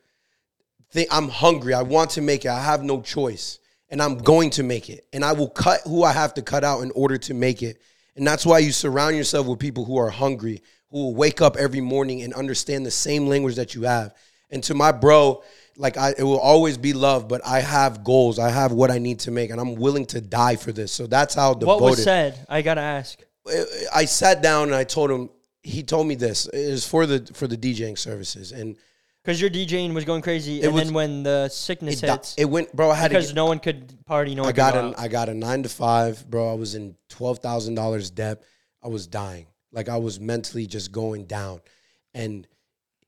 thing. I'm hungry. I want to make it. I have no choice. And i'm going to make it. And i will cut who i have to cut out in order to make it. And that's why you surround yourself with people who are hungry who will wake up every morning and understand the same language that you have. And to my bro like I, it will always be love but i have goals i have what i need to make and i'm willing to die for this so that's how devoted what was said? I gotta ask. I sat down and I told him. He told me this it was for the for the DJing services, and Because your DJing was going crazy, and was- then when the sickness it, hits, it went, bro. I had to. because Get, no one could party, no one I got an. I got a nine to five, bro. I was in twelve thousand dollars debt. I was dying, like I was mentally just going down, and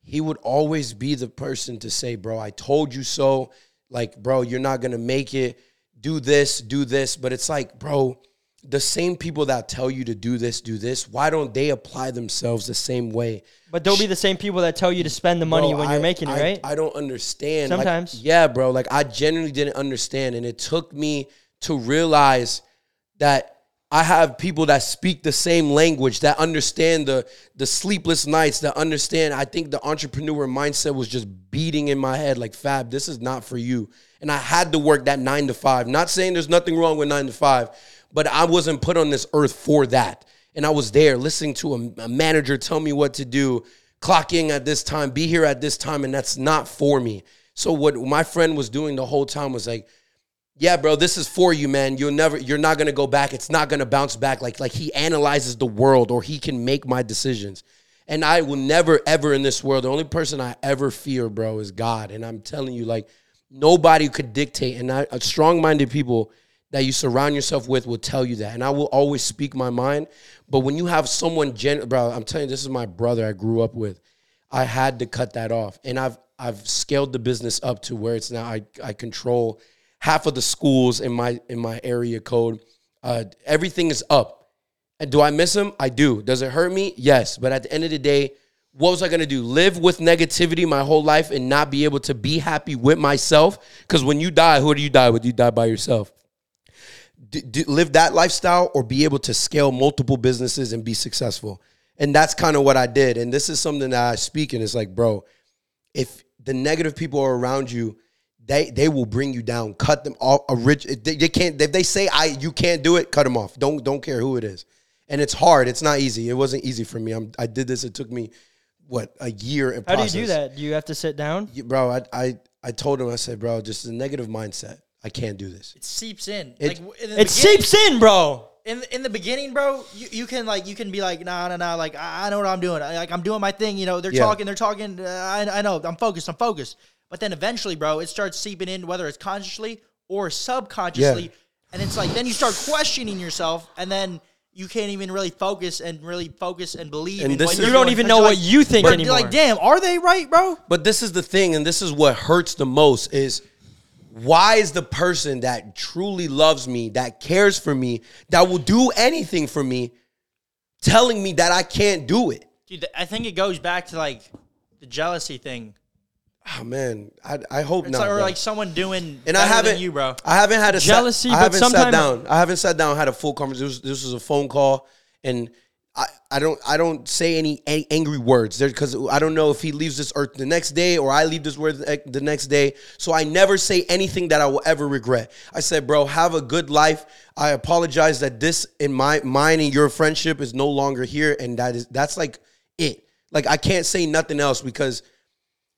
he would always be the person to say, "Bro, I told you so." Like, bro, you're not gonna make it. Do this, do this. But it's like, bro, the same people that tell you to do this, do this. Why don't they apply themselves the same way? But they'll be the same people that tell you to spend the money Bro, when I- you're making it, I- right? I don't understand. Like, Sometimes. yeah, bro. Like I genuinely didn't understand, and it took me to realize that I have people that speak the same language, that understand the the sleepless nights, that understand. I think the entrepreneur mindset was just beating in my head, like Fab, this is not for you. And I had to work that nine to five. Not saying there's nothing wrong with nine to five, but I wasn't put on this earth for that. And I was there listening to a, a manager tell me what to do, clock in at this time, be here at this time, and that's not for me. So what my friend was doing the whole time was like, yeah, bro, this is for you, man. You'll never, you're not gonna go back. It's not gonna bounce back. Like, like he analyzes the world, or he can make my decisions. And I will never, ever in this world, the only person I ever fear, bro, is God. And I'm telling you, like, nobody could dictate. And I, strong-minded people that you surround yourself with will tell you that. And I will always speak my mind. But when you have someone, gen- bro, I'm telling you, this is my brother I grew up with. I had to cut that off, and I've I've scaled the business up to where it's now I I control half of the schools in my in my area code. Uh, everything is up. And do I miss him? I do. Does it hurt me? Yes. But at the end of the day, what was I gonna do? Live with negativity my whole life and not be able to be happy with myself? Because when you die, who do you die with? You die by yourself. D- d- live that lifestyle or be able to scale multiple businesses and be successful. And that's kind of what I did. And this is something that I speak and it's like, bro, if the negative people are around you, they they will bring you down. Cut them off. A rich they, they can't if they say I you can't do it, cut them off. Don't don't care who it is. And it's hard. It's not easy. It wasn't easy for me. I'm, I did this. It took me what a year. In How process. do you do that? Do you have to sit down? Yeah, bro? I I I told him. I said, bro, just a negative mindset. I can't do this. It seeps in. It- like in the It seeps in, bro. in in the beginning, bro, you, you can like you can be like, nah, nah, nah, like I, I know what I'm doing. I, like I'm doing my thing. You know, they're Yeah. talking, they're talking. Uh, I I know, I'm focused, I'm focused. But then eventually, bro, it starts seeping in, whether it's consciously or subconsciously, Yeah. and it's like then you start questioning yourself, and then you can't even really focus and really focus and believe. And in this what is- you're You don't even know you're what like- you think but you're anymore. Like, damn, are they right, bro? But this is the thing, and this is what hurts the most is why is the person that truly loves me, that cares for me, that will do anything for me, telling me that I can't do it? Dude, I think it goes back to like the jealousy thing, Oh man, I, I hope it's not. like, or bro. like someone doing and I haven't, you, bro. I haven't had a sat- Jealousy, I but haven't sat down. I haven't sat down, had a full conversation. This was, this was a phone call, and I, I don't, I don't say any a- angry words there because I don't know if he leaves this earth the next day or I leave this earth the- the next day. So I never say anything that I will ever regret. I said, bro, have a good life. I apologize that this in my mine and your friendship is no longer here, and that is that's like it. Like I can't say nothing else because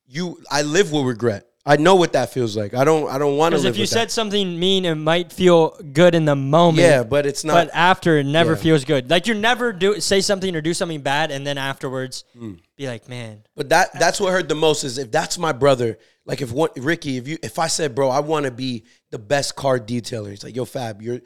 you I live with regret. I know what that feels like. I don't I don't want to Because if you said that. something mean, it might feel good in the moment. Yeah, but it's not But after, it never Yeah. feels good. Like you never do say something or do something bad, and then afterwards, Mm. be like, man, But that that's what hurt the most is if that's my brother. Like if one Ricky, if you if I said, bro, I want to be the best car detailer, he's like, yo, Fab, you're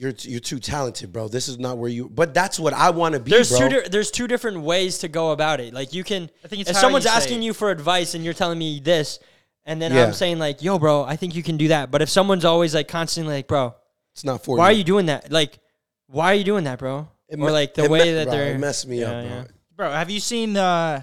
you're you're too talented, bro. This is not where you. But that's what I want to be, there's bro. two di- there's two different ways to go about it. Like you can, I think it's if someone's you asking you for advice and you're telling me this, and then Yeah. I'm saying like, yo, bro, I think you can do that. But if someone's always like constantly like, bro, it's not for why are you. you doing that? Like, why are you doing that, bro? It or me- like the way me- that bro, they're it messed me Yeah, up, bro. yeah. Bro, have you seen uh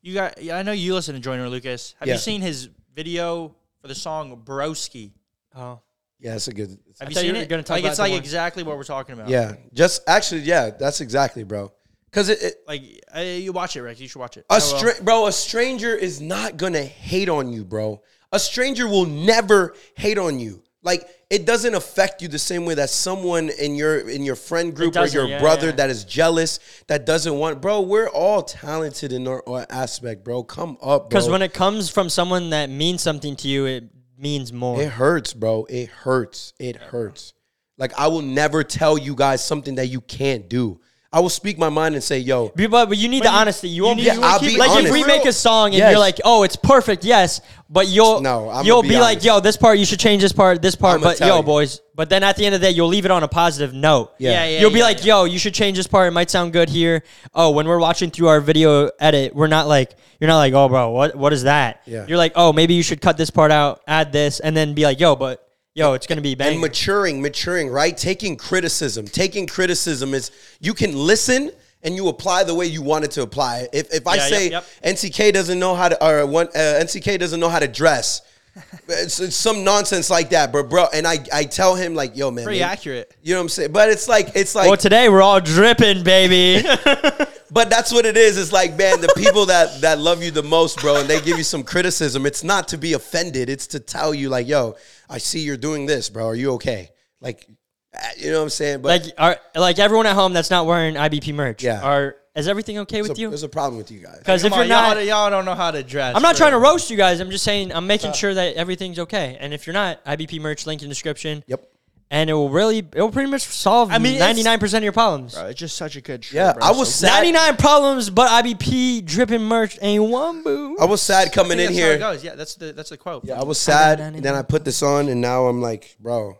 you got yeah, I know you listen to Joyner Lucas. Have Yeah. you seen his video for the song Broski? Oh, Yeah, that's a good. Have I you thought you seen were it? gonna talk like about it's like one- exactly what we're talking about. Yeah, just actually, yeah, that's exactly, bro. Because it, it Like uh, you watch it, Rick. You should watch it. A I will. stra- bro, a stranger is not gonna hate on you, bro. A stranger will never hate on you. Like it doesn't affect you the same way that someone in your in your friend group or your yeah, brother yeah. that is jealous that doesn't want. Bro, we're all talented in our, our aspect, bro. Come up, bro. because when it comes from someone that means something to you, it means more. it hurts, bro. It hurts. It hurts. Like I will never tell you guys something that you can't do. I will speak my mind and say, "Yo, But, but but you need the honesty. You won't need- be you wanna I'll keep be like honest. if we make a song and Yes. you're like, oh, it's perfect, yes, but you'll No, I'ma you'll be be, like, yo, this part you should change this part, this part, I'ma but yo, you. boys. But then at the end of the day, you'll leave it on a positive note. Yeah. Yeah, yeah. you'll be yeah, like, yeah. yo, you should change this part. It might sound good here. Oh, when we're watching through our video edit, we're not like, you're not like, oh, bro, what what is that? Yeah. You're like, oh, maybe you should cut this part out, add this, and then be like, yo, but yo, it's gonna be bang. and maturing, maturing, right? Taking criticism. Taking criticism is you can listen and you apply the way you want it to apply. If if I Yeah, say yep, NCK doesn't know how to or one uh, NCK doesn't know how to dress, it's, it's some nonsense like that, bro, bro. And I I tell him like, yo, man, Pretty man, accurate. You know what I'm saying? But it's like it's like well, today we're all dripping, baby. but that's what it is. It's like, man, the people that that love you the most, bro, and they give you some criticism. It's not to be offended. It's to tell you, like, yo, I see you're doing this, bro. Are you okay? Like, uh, you know what I'm saying? But like, are like everyone at home that's not wearing IBP merch. Yeah. Are is everything okay with a, you? there's a problem with you guys. Because if you're on, not, y'all, y'all don't know how to dress. I'm not bro. trying to roast you guys. I'm just saying I'm making sure that everything's okay. And if you're not, IBP merch link in description. Yep. And it will really, it will pretty much solve I mean, 99 percent of your problems. Bro, it's just such a good shirt, Yeah, bro. I was So- sad. 99 problems, but IBP dripping merch ain't one boo. I was sad I coming think in that's how it here. goes. Yeah, that's the that's the quote. Yeah, I was sad. and then I put this on, and now I'm like, bro.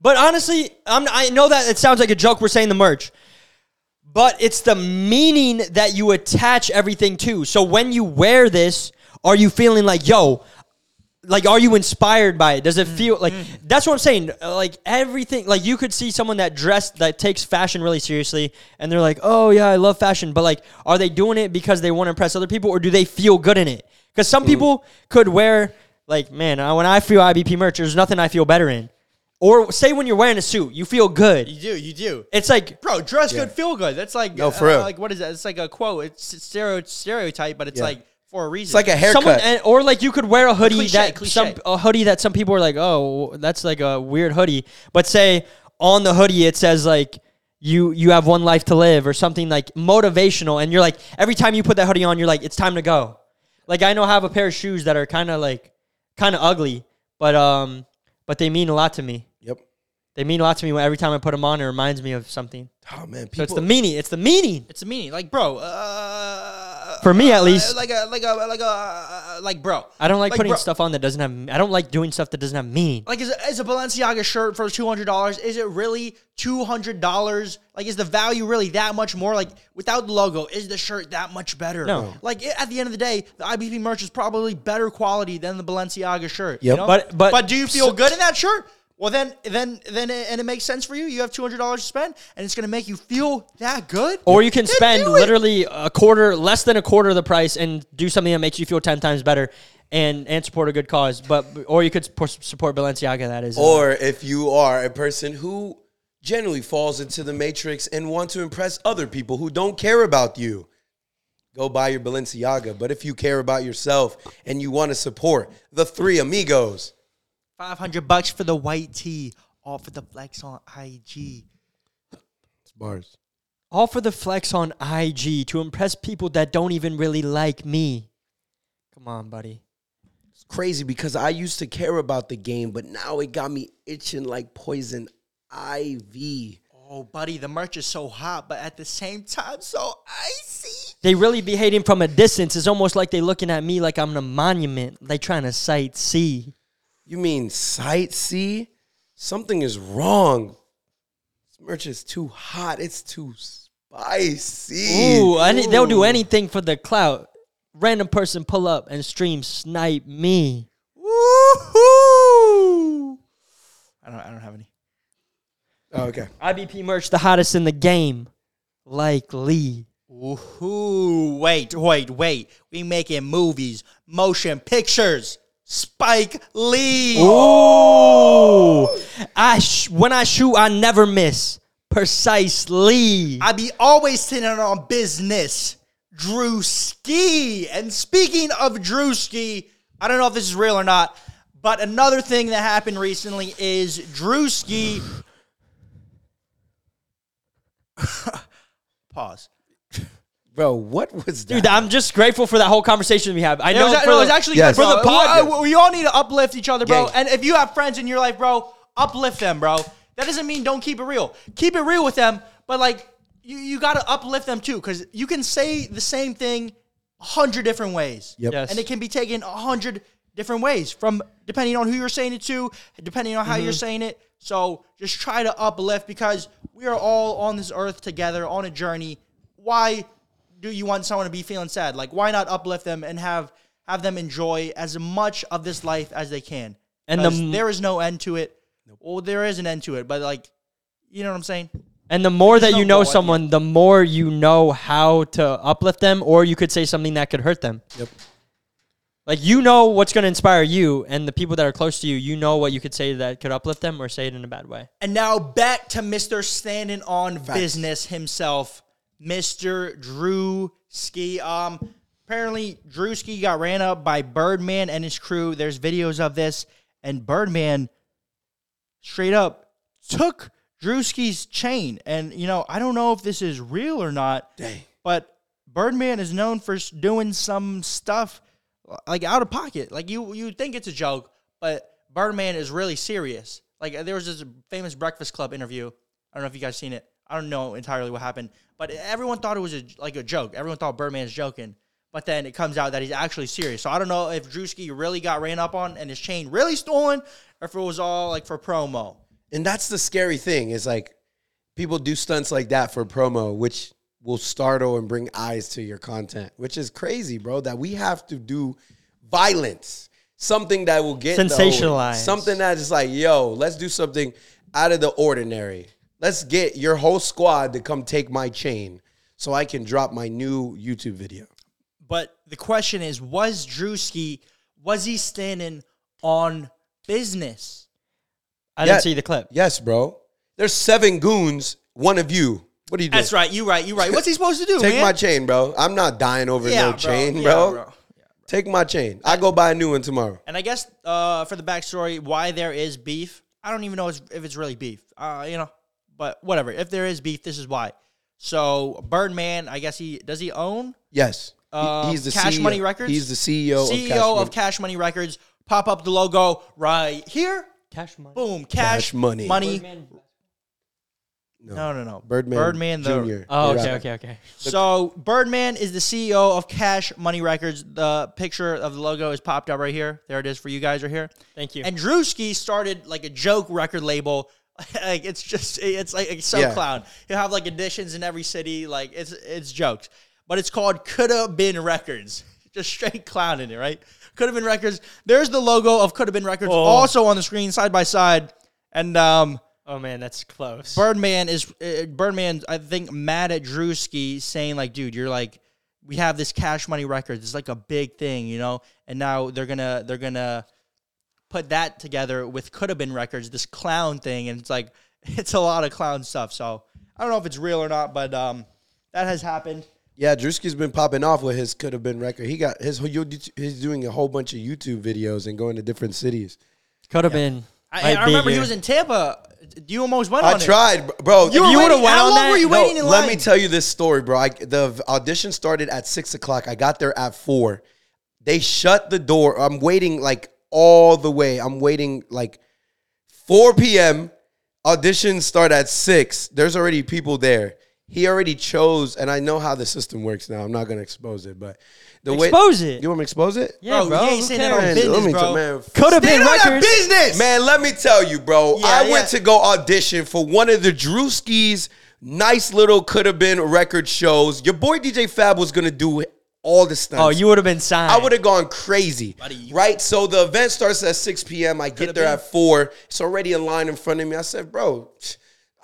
But honestly, I'm, I know that it sounds like a joke. We're saying the merch, but it's the meaning that you attach everything to. So when you wear this, are you feeling like, yo, like, are you inspired by it? Does it feel like that's what I'm saying? Uh, Like everything, like you could see someone that dressed that takes fashion really seriously, and they're like, oh yeah, I love fashion, but like, are they doing it because they want to impress other people, or do they feel good in it? Because some people could wear, like, man, uh, when I feel IBP merch, there's nothing I feel better in. Or say when you're wearing a suit, you feel good. You do, you do. It's like, Bro, dress good, feel good. That's like No, uh, for real. Like what is that? It's like a quote. It's stereo stereotype, but it's Yeah. like for a reason. It's like a haircut. someone, and, or like you could wear a hoodie cliche, that cliche. some a hoodie that some people are like, oh, that's like a weird hoodie. But say on the hoodie it says like you you have one life to live or something like motivational, and you're like every time you put that hoodie on, you're like it's time to go. Like I know I have a pair of shoes that are kind of like kind of ugly, but um, but they mean a lot to me. Yep. They mean a lot to me. Every time I put them on, it reminds me of something. Oh man, So it's the meaning. It's the meaning. it's a meaning. Like, bro, uh, For me, at least. like a like a like a uh, like bro. I don't like, putting bro- stuff on that doesn't have. I don't like doing stuff that doesn't have meaning. Like is a, is a Balenciaga shirt for two hundred dollars? Is it really two hundred dollars? Like is the value really that much more? Like without the logo, is the shirt that much better? No. Like i- at the end of the day, the IBP merch is probably better quality than the Balenciaga shirt. Yep. You know? But- but- do you feel good in that shirt? Well then then then it, and it makes sense for you. You have two hundred dollars to spend, and it's gonna make you feel that good. Or you can Then spend literally a quarter, less than a quarter of the price, and do something that makes you feel ten times better, and and support a good cause. But or you could support, support Balenciaga. That is. Uh, or if you are a person who generally falls into the matrix and want to impress other people who don't care about you, go buy your Balenciaga. But if you care about yourself and you want to support the three amigos, Five hundred bucks for the white tee, all for the flex on IG. it's bars. all for the flex on IG to impress people that don't even really like me. Come on, buddy. It's crazy because I used to care about the game, but now it got me itching like poison ivy. Oh, buddy, the merch is so hot, but at the same time, so icy. They really be hating from a distance. It's almost like they looking at me like I'm a monument. They trying to sightsee. You mean sightsee? Something is wrong. This merch is too hot. It's too spicy. Ooh, any, they'll do anything for the clout. Random person pull up and stream snipe me. Woohoo! I don't. I don't have any. Oh, okay. IBP merch, the hottest in the game. Like Lee. Woohoo! Wait, wait, wait. We making movies, motion pictures. Spike Lee. Ooh. I sh- when I shoot, I never miss. Precisely. I be always sitting on business. Drewski. And speaking of Drewski, I don't know if this is real or not, but another thing that happened recently is Drewski. Pause. Bro, what was that? Dude, I'm just grateful for that whole conversation we have. I It know was, for no, it was actually Yes. good, bro. For the pod- We, we all need to uplift each other, bro. Gang. And if you have friends in your life, bro, uplift them, bro. That doesn't mean don't keep it real. Keep it real with them, but like you, you got to uplift them too, because you can say the same thing a hundred different ways. Yep. Yes. and it can be taken a hundred different ways from depending on who you're saying it to, depending on how you're mm-hmm. saying it. So just try to uplift because we are all on this earth together on a journey. Why do you want someone to be feeling sad? Like why not uplift them and have have them enjoy as much of this life as they can? And the 'Cause m- there is no end to it. Well, there is an end to it, but like you know what I'm saying? And the more that no you know goal at the someone, the more you know how to uplift them, or you could say something that could hurt them. Yep. Like you know what's going to inspire you, and the people that are close to you, you know what you could say that could uplift them, or say it in a bad way. And now back to Mr. Standing on Business himself, Mr. Drewski. Um, apparently Drewski got ran up by Birdman and his crew. There's videos of this, and Birdman straight up took Drewski's chain. And you know, I don't know if this is real or not, Dang. but Birdman is known for doing some stuff like out of pocket. Like you, you think it's a joke, but Birdman is really serious. Like there was this famous Breakfast Club interview. I don't know if you guys seen it. I don't know entirely what happened, but everyone thought it was a, like a joke. Everyone thought Birdman's joking, but then it comes out that he's actually serious. So I don't know if Drewski really got ran up on and his chain really stolen, or if it was all like for promo. And that's the scary thing is like people do stunts like that for promo, which will startle and bring eyes to your content, which is crazy, bro. That we have to do violence, something that will get the- Sensationalize. something that is like, yo, let's do something out of the ordinary. Let's get your whole squad to come take my chain so I can drop my new YouTube video. But the question is, was Drewski was he standing on business? I Yeah. didn't see the clip. Yes, bro. There's seven goons. One of you. What are you doing? That's right. You right. You right. What's he supposed to do, Take man? my chain, bro. I'm not dying over Yeah, no bro. chain, Yeah, bro. bro. Take my chain. I go buy a new one tomorrow. And I guess uh, for the backstory, why there is beef, I don't even know if if it's really beef. Uh, you know, but whatever. If there is beef, this is why. So Birdman, I guess he does he own Yes. Uh, he's the Cash CEO. Money Records? He's the CEO, CEO of Cash of Money. Cash Money Records. Pop up the logo right here. Cash money. Boom. Cash, Cash Money. Money. No, no, no. Birdman, Birdman the Jr. Oh, the okay, okay, okay. So Birdman is the CEO of Cash Money Records. The picture of the logo is popped up right here. There it is for you guys right here. Thank you. And Drewski started like a joke record label. like it's just it's like it's so Yeah. clown. He'll have like editions in every city. Like it's it's jokes, but it's called Coulda Been Records. Just straight clown in it, right? Coulda Been Records. There's the logo of Coulda Been Records Oh. also on the screen side by side, and um. oh man, that's close. Birdman is uh, Birdman. I think mad at Drewski saying like, dude, you're like, we have this Cash Money Records. It's like a big thing, you know. And now they're gonna they're gonna put that together with Could Have Been Records, this clown thing, and it's like it's a lot of clown stuff. So I don't know if it's real or not, but um, that has happened. Yeah, Drewski's been popping off with his could have been record. He got his he's doing a whole bunch of YouTube videos and going to different cities. Could have been. I, I be remember he was in Tampa. You almost went I on it. tried, bro. You, were you would've waiting- went How on long that- were you No, waiting in let line? me tell you this story, bro. I, the audition started at six o'clock. I got there at four. They shut the door. I'm waiting like all the way. I'm waiting like 4 p.m. Auditions start at six. There's already people there. He already chose, and I know how the system works now. I'm not gonna expose it, but the way Expose it. You want me to expose it? Yeah, Bro, bro. you ain't saying that on Man, business, let me bro. tell- man, Could have been Stand records. business. Man, let me tell you, bro. Yeah, I yeah. went to go audition for one of the Drewskis' nice little could have been record shows. Your boy DJ Fab was gonna do all the stunts. Oh, you would have been signed. I would have gone crazy, Buddy, right? So the event starts at 6 p.m. I get there been. at 4. It's already a line in front of me. I said, bro,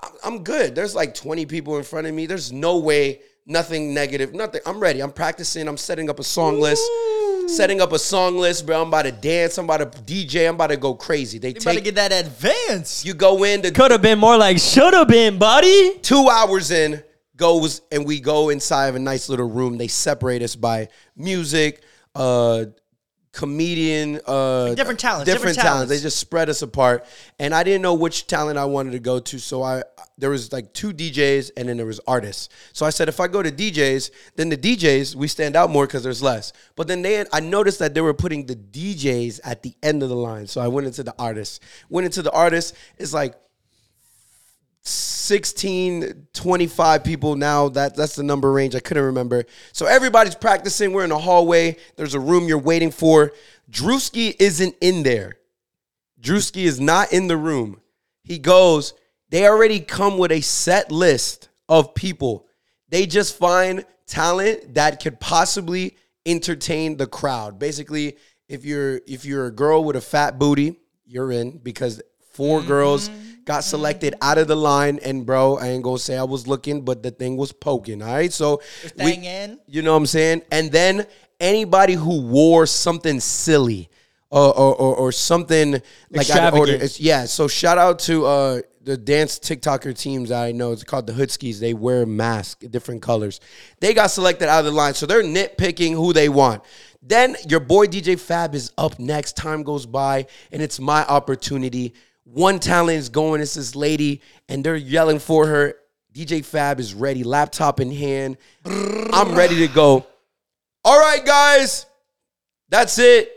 I'm- I'm good. There's like 20 people in front of me. There's no way, nothing negative, nothing. I'm ready. I'm practicing. I'm setting up a song list. Setting up a song list, bro. I'm about to dance. I'm about to DJ. I'm about to go crazy. They You better take get that advance. you go in Could have been more like should have been, buddy. two hours in goes and we go inside of a nice little room. They separate us by music uh comedian uh different talents, different, different talents. talents. they just spread us apart. And i didn't know which talent i wanted to go to so i there was like two djs and then there was artists. So i said if i go to djs then the djs we stand out more because there's less. But then they i noticed that they were putting the djs at the end of the line. So i went into the artists. Went into the artists. It's like 16 25 people now that that's the number range i couldn't remember. So everybody's practicing we're in a hallway there's a room you're waiting for. Drewski isn't in there. Drewski is not in the room. He goes they already come with a set list of people. They just find talent that could possibly entertain the crowd. Basically if you're if you're a girl with a fat booty you're in because 4 mm-hmm. girls got selected out of the line and bro i ain't gonna say i was looking but the thing was poking all right so we, in. you know what i'm saying and then anybody who wore something silly or or, or, or something like out of order Extravagant. it's, yeah so shout out to uh the dance TikToker teams I know it's called the Hoodskis. They wear masks, different colors. They got selected out of the line, so they're nitpicking who they want. Then your boy DJ Fab is up next. Time goes by, and it's my opportunity. One talent is going. It's this lady, and they're yelling for her. DJ Fab is ready, laptop in hand. I'm ready to go. All right, guys, that's it.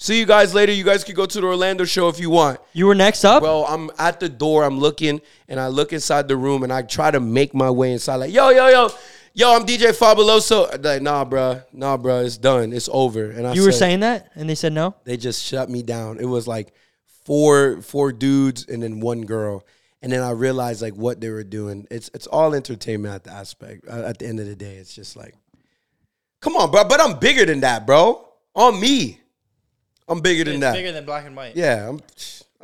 See you guys later. You guys can go to the Orlando show if you want. You were next up. Bro, I'm at the door. I'm looking, and I look inside the room, and I try to make my way inside. Like, yo, yo, yo, yo, I'm DJ Fabuloso. Like, nah, bro, nah, bro, it's done. It's over. And I you were said- saying that, and they said no. they just shut me down. It was like four four dudes and then one girl. And then I realized like what they were doing. It's it's all entertainment at the aspect. Uh, At the end of the day, it's just like, come on, bro. But I'm bigger than that, bro. On me, I'm bigger than It's that. bigger than black and white. yeah, I'm.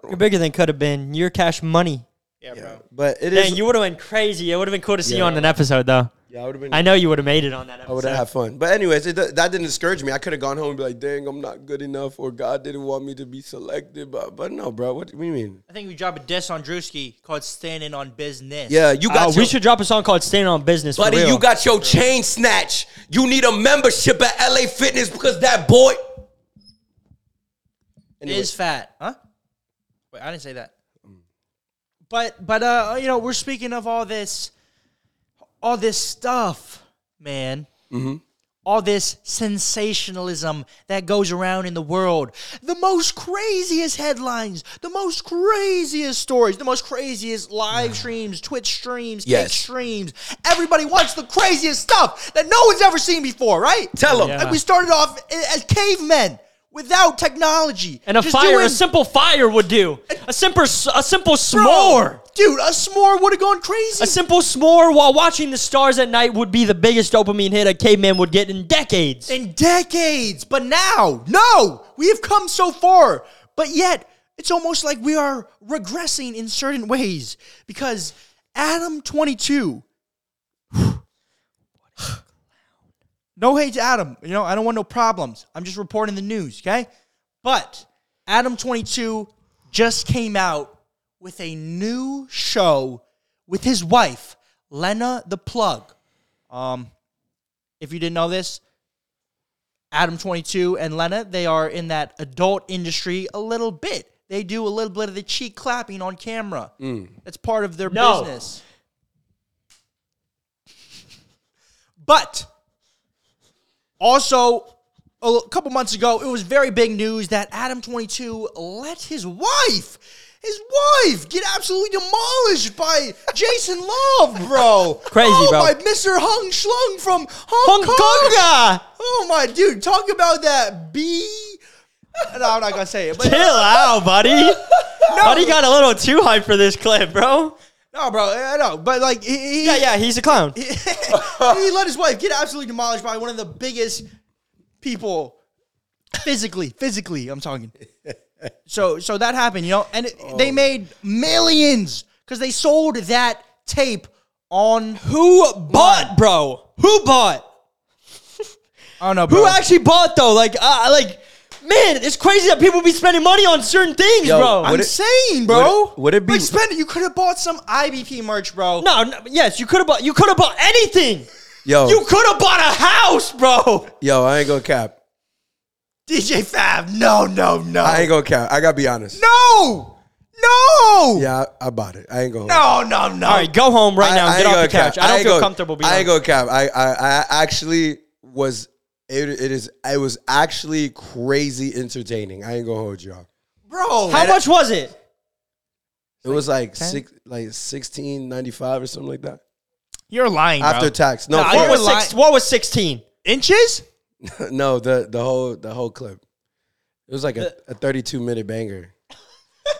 You're bigger than could have been. You're cash money. Yeah, bro. But it is. Dang, you would have went crazy. It would have been cool to see you on an episode, though. Yeah, I would have been. I know you would have made it on that I would have had fun. But anyways, it, that didn't discourage me. I could have gone home and be like, "Dang, I'm not good enough," or God didn't want me to be selected. But but no, bro. What, do you mean? I think we drop a diss on Drewski called "Standing on Business." Yeah, you got. Uh, your- we should drop a song called "Standing on Business." for Buddy, real. you got your chain snatch. You need a membership at LA Fitness because that boy Anyway. is fat, huh? Wait, I didn't say that. But but uh, you know, we're speaking of all this, all this stuff, man. Mm-hmm. all this sensationalism that goes around in the world. The most craziest headlines, the most craziest stories, the most craziest live streams, Twitch streams, Yes. Kick streams. Everybody wants the craziest stuff that no one's ever seen before, right? Tell 'em. Yeah. Like we started off as cavemen without technology. And a Just fire, doing- a simple fire would do. A simple, a simple s'more. Dude, a s'more would have gone crazy. A simple s'more while watching the stars at night would be the biggest dopamine hit a caveman would get in decades. in decades. But now, no, we have come so far. But yet, it's almost like we are regressing in certain ways because Adam 22. No hate to Adam. You know, I don't want no problems. I'm just reporting the news, okay? But Adam 22 just came out with a new show with his wife, Lena the Plug. Um, if you didn't know this, Adam 22 and Lena, they are in that adult industry a little bit. They do a little bit of the cheek clapping on camera. That's part of their No. business. But also, a couple months ago, it was very big news that Adam 22 let his wife, his wife, get absolutely demolished by Jason Luv, bro. Crazy, oh, bro. my Mr. Hung Schlung from Hong Hong, Kong. Konga! Oh my dude, talk about that B. No, I'm not gonna say it, but Chill out, buddy. Buddy got a little too hyped for this clip, bro. No, bro, I know, but like he, he, Yeah, yeah, he's a clown. he let his wife get absolutely demolished by one of the biggest people physically physically i'm talking so so that happened you know and it, they made millions because they sold that tape on Who bought, bro? Who bought? i don't know bro. Who actually bought though? Like, uh, like, man, it's crazy that people be spending money on certain things, Yo, bro. would i'm it- saying bro would it- would it be- like spend it you could have bought some ibp merch bro no, no, yes, you could have bought. You could have bought anything. Yo, You could have bought a house, bro. yo, I ain't gonna cap. dj fab no no no I ain't gonna cap. I gotta be honest. no no Yeah, I, I bought it. I ain't gonna. no no no All right, go home right now and I get ain't off the gonna couch. cap. I don't ain't feel gonna- comfortable being. I ain't on- gonna cap. I, I, I actually was. It, it is. It was actually crazy entertaining. I ain't gonna hold y'all. bro How much was it? It was like six, like sixteen ninety five or something like that you're lying bro. after tax. No, Nah, for- What was six? What was sixteen? inches no, the the whole the whole clip. It was like a, a thirty two minute banger.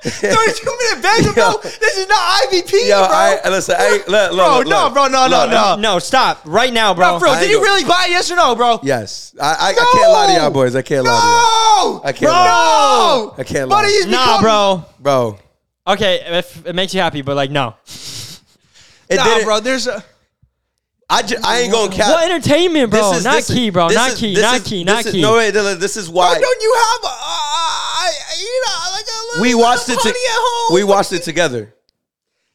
32 minute banger, bro. This is not IBP, Yo, bro. I listen. I look, look, Bro, look, no, look. bro, no, no, Look, no. No, stop right now, bro. Bro, bro, did you really buy it? Yes or no, bro? Yes, I I, I can't lie to y'all boys. I can't lie No, I can't bro. lie. I can't lie. Buddy, he's nah, become- bro. bro. Okay, if it makes you happy, but like, no. It Nah, didn't- bro. There's a. I, ju- I ain't gonna cap. What entertainment, bro? This is- not this key, bro. Not is- key. Not is- key. this Not key. No, wait, this is Why why don't you have a, uh, you know, like a little we watched it. To, at home? we watched it together.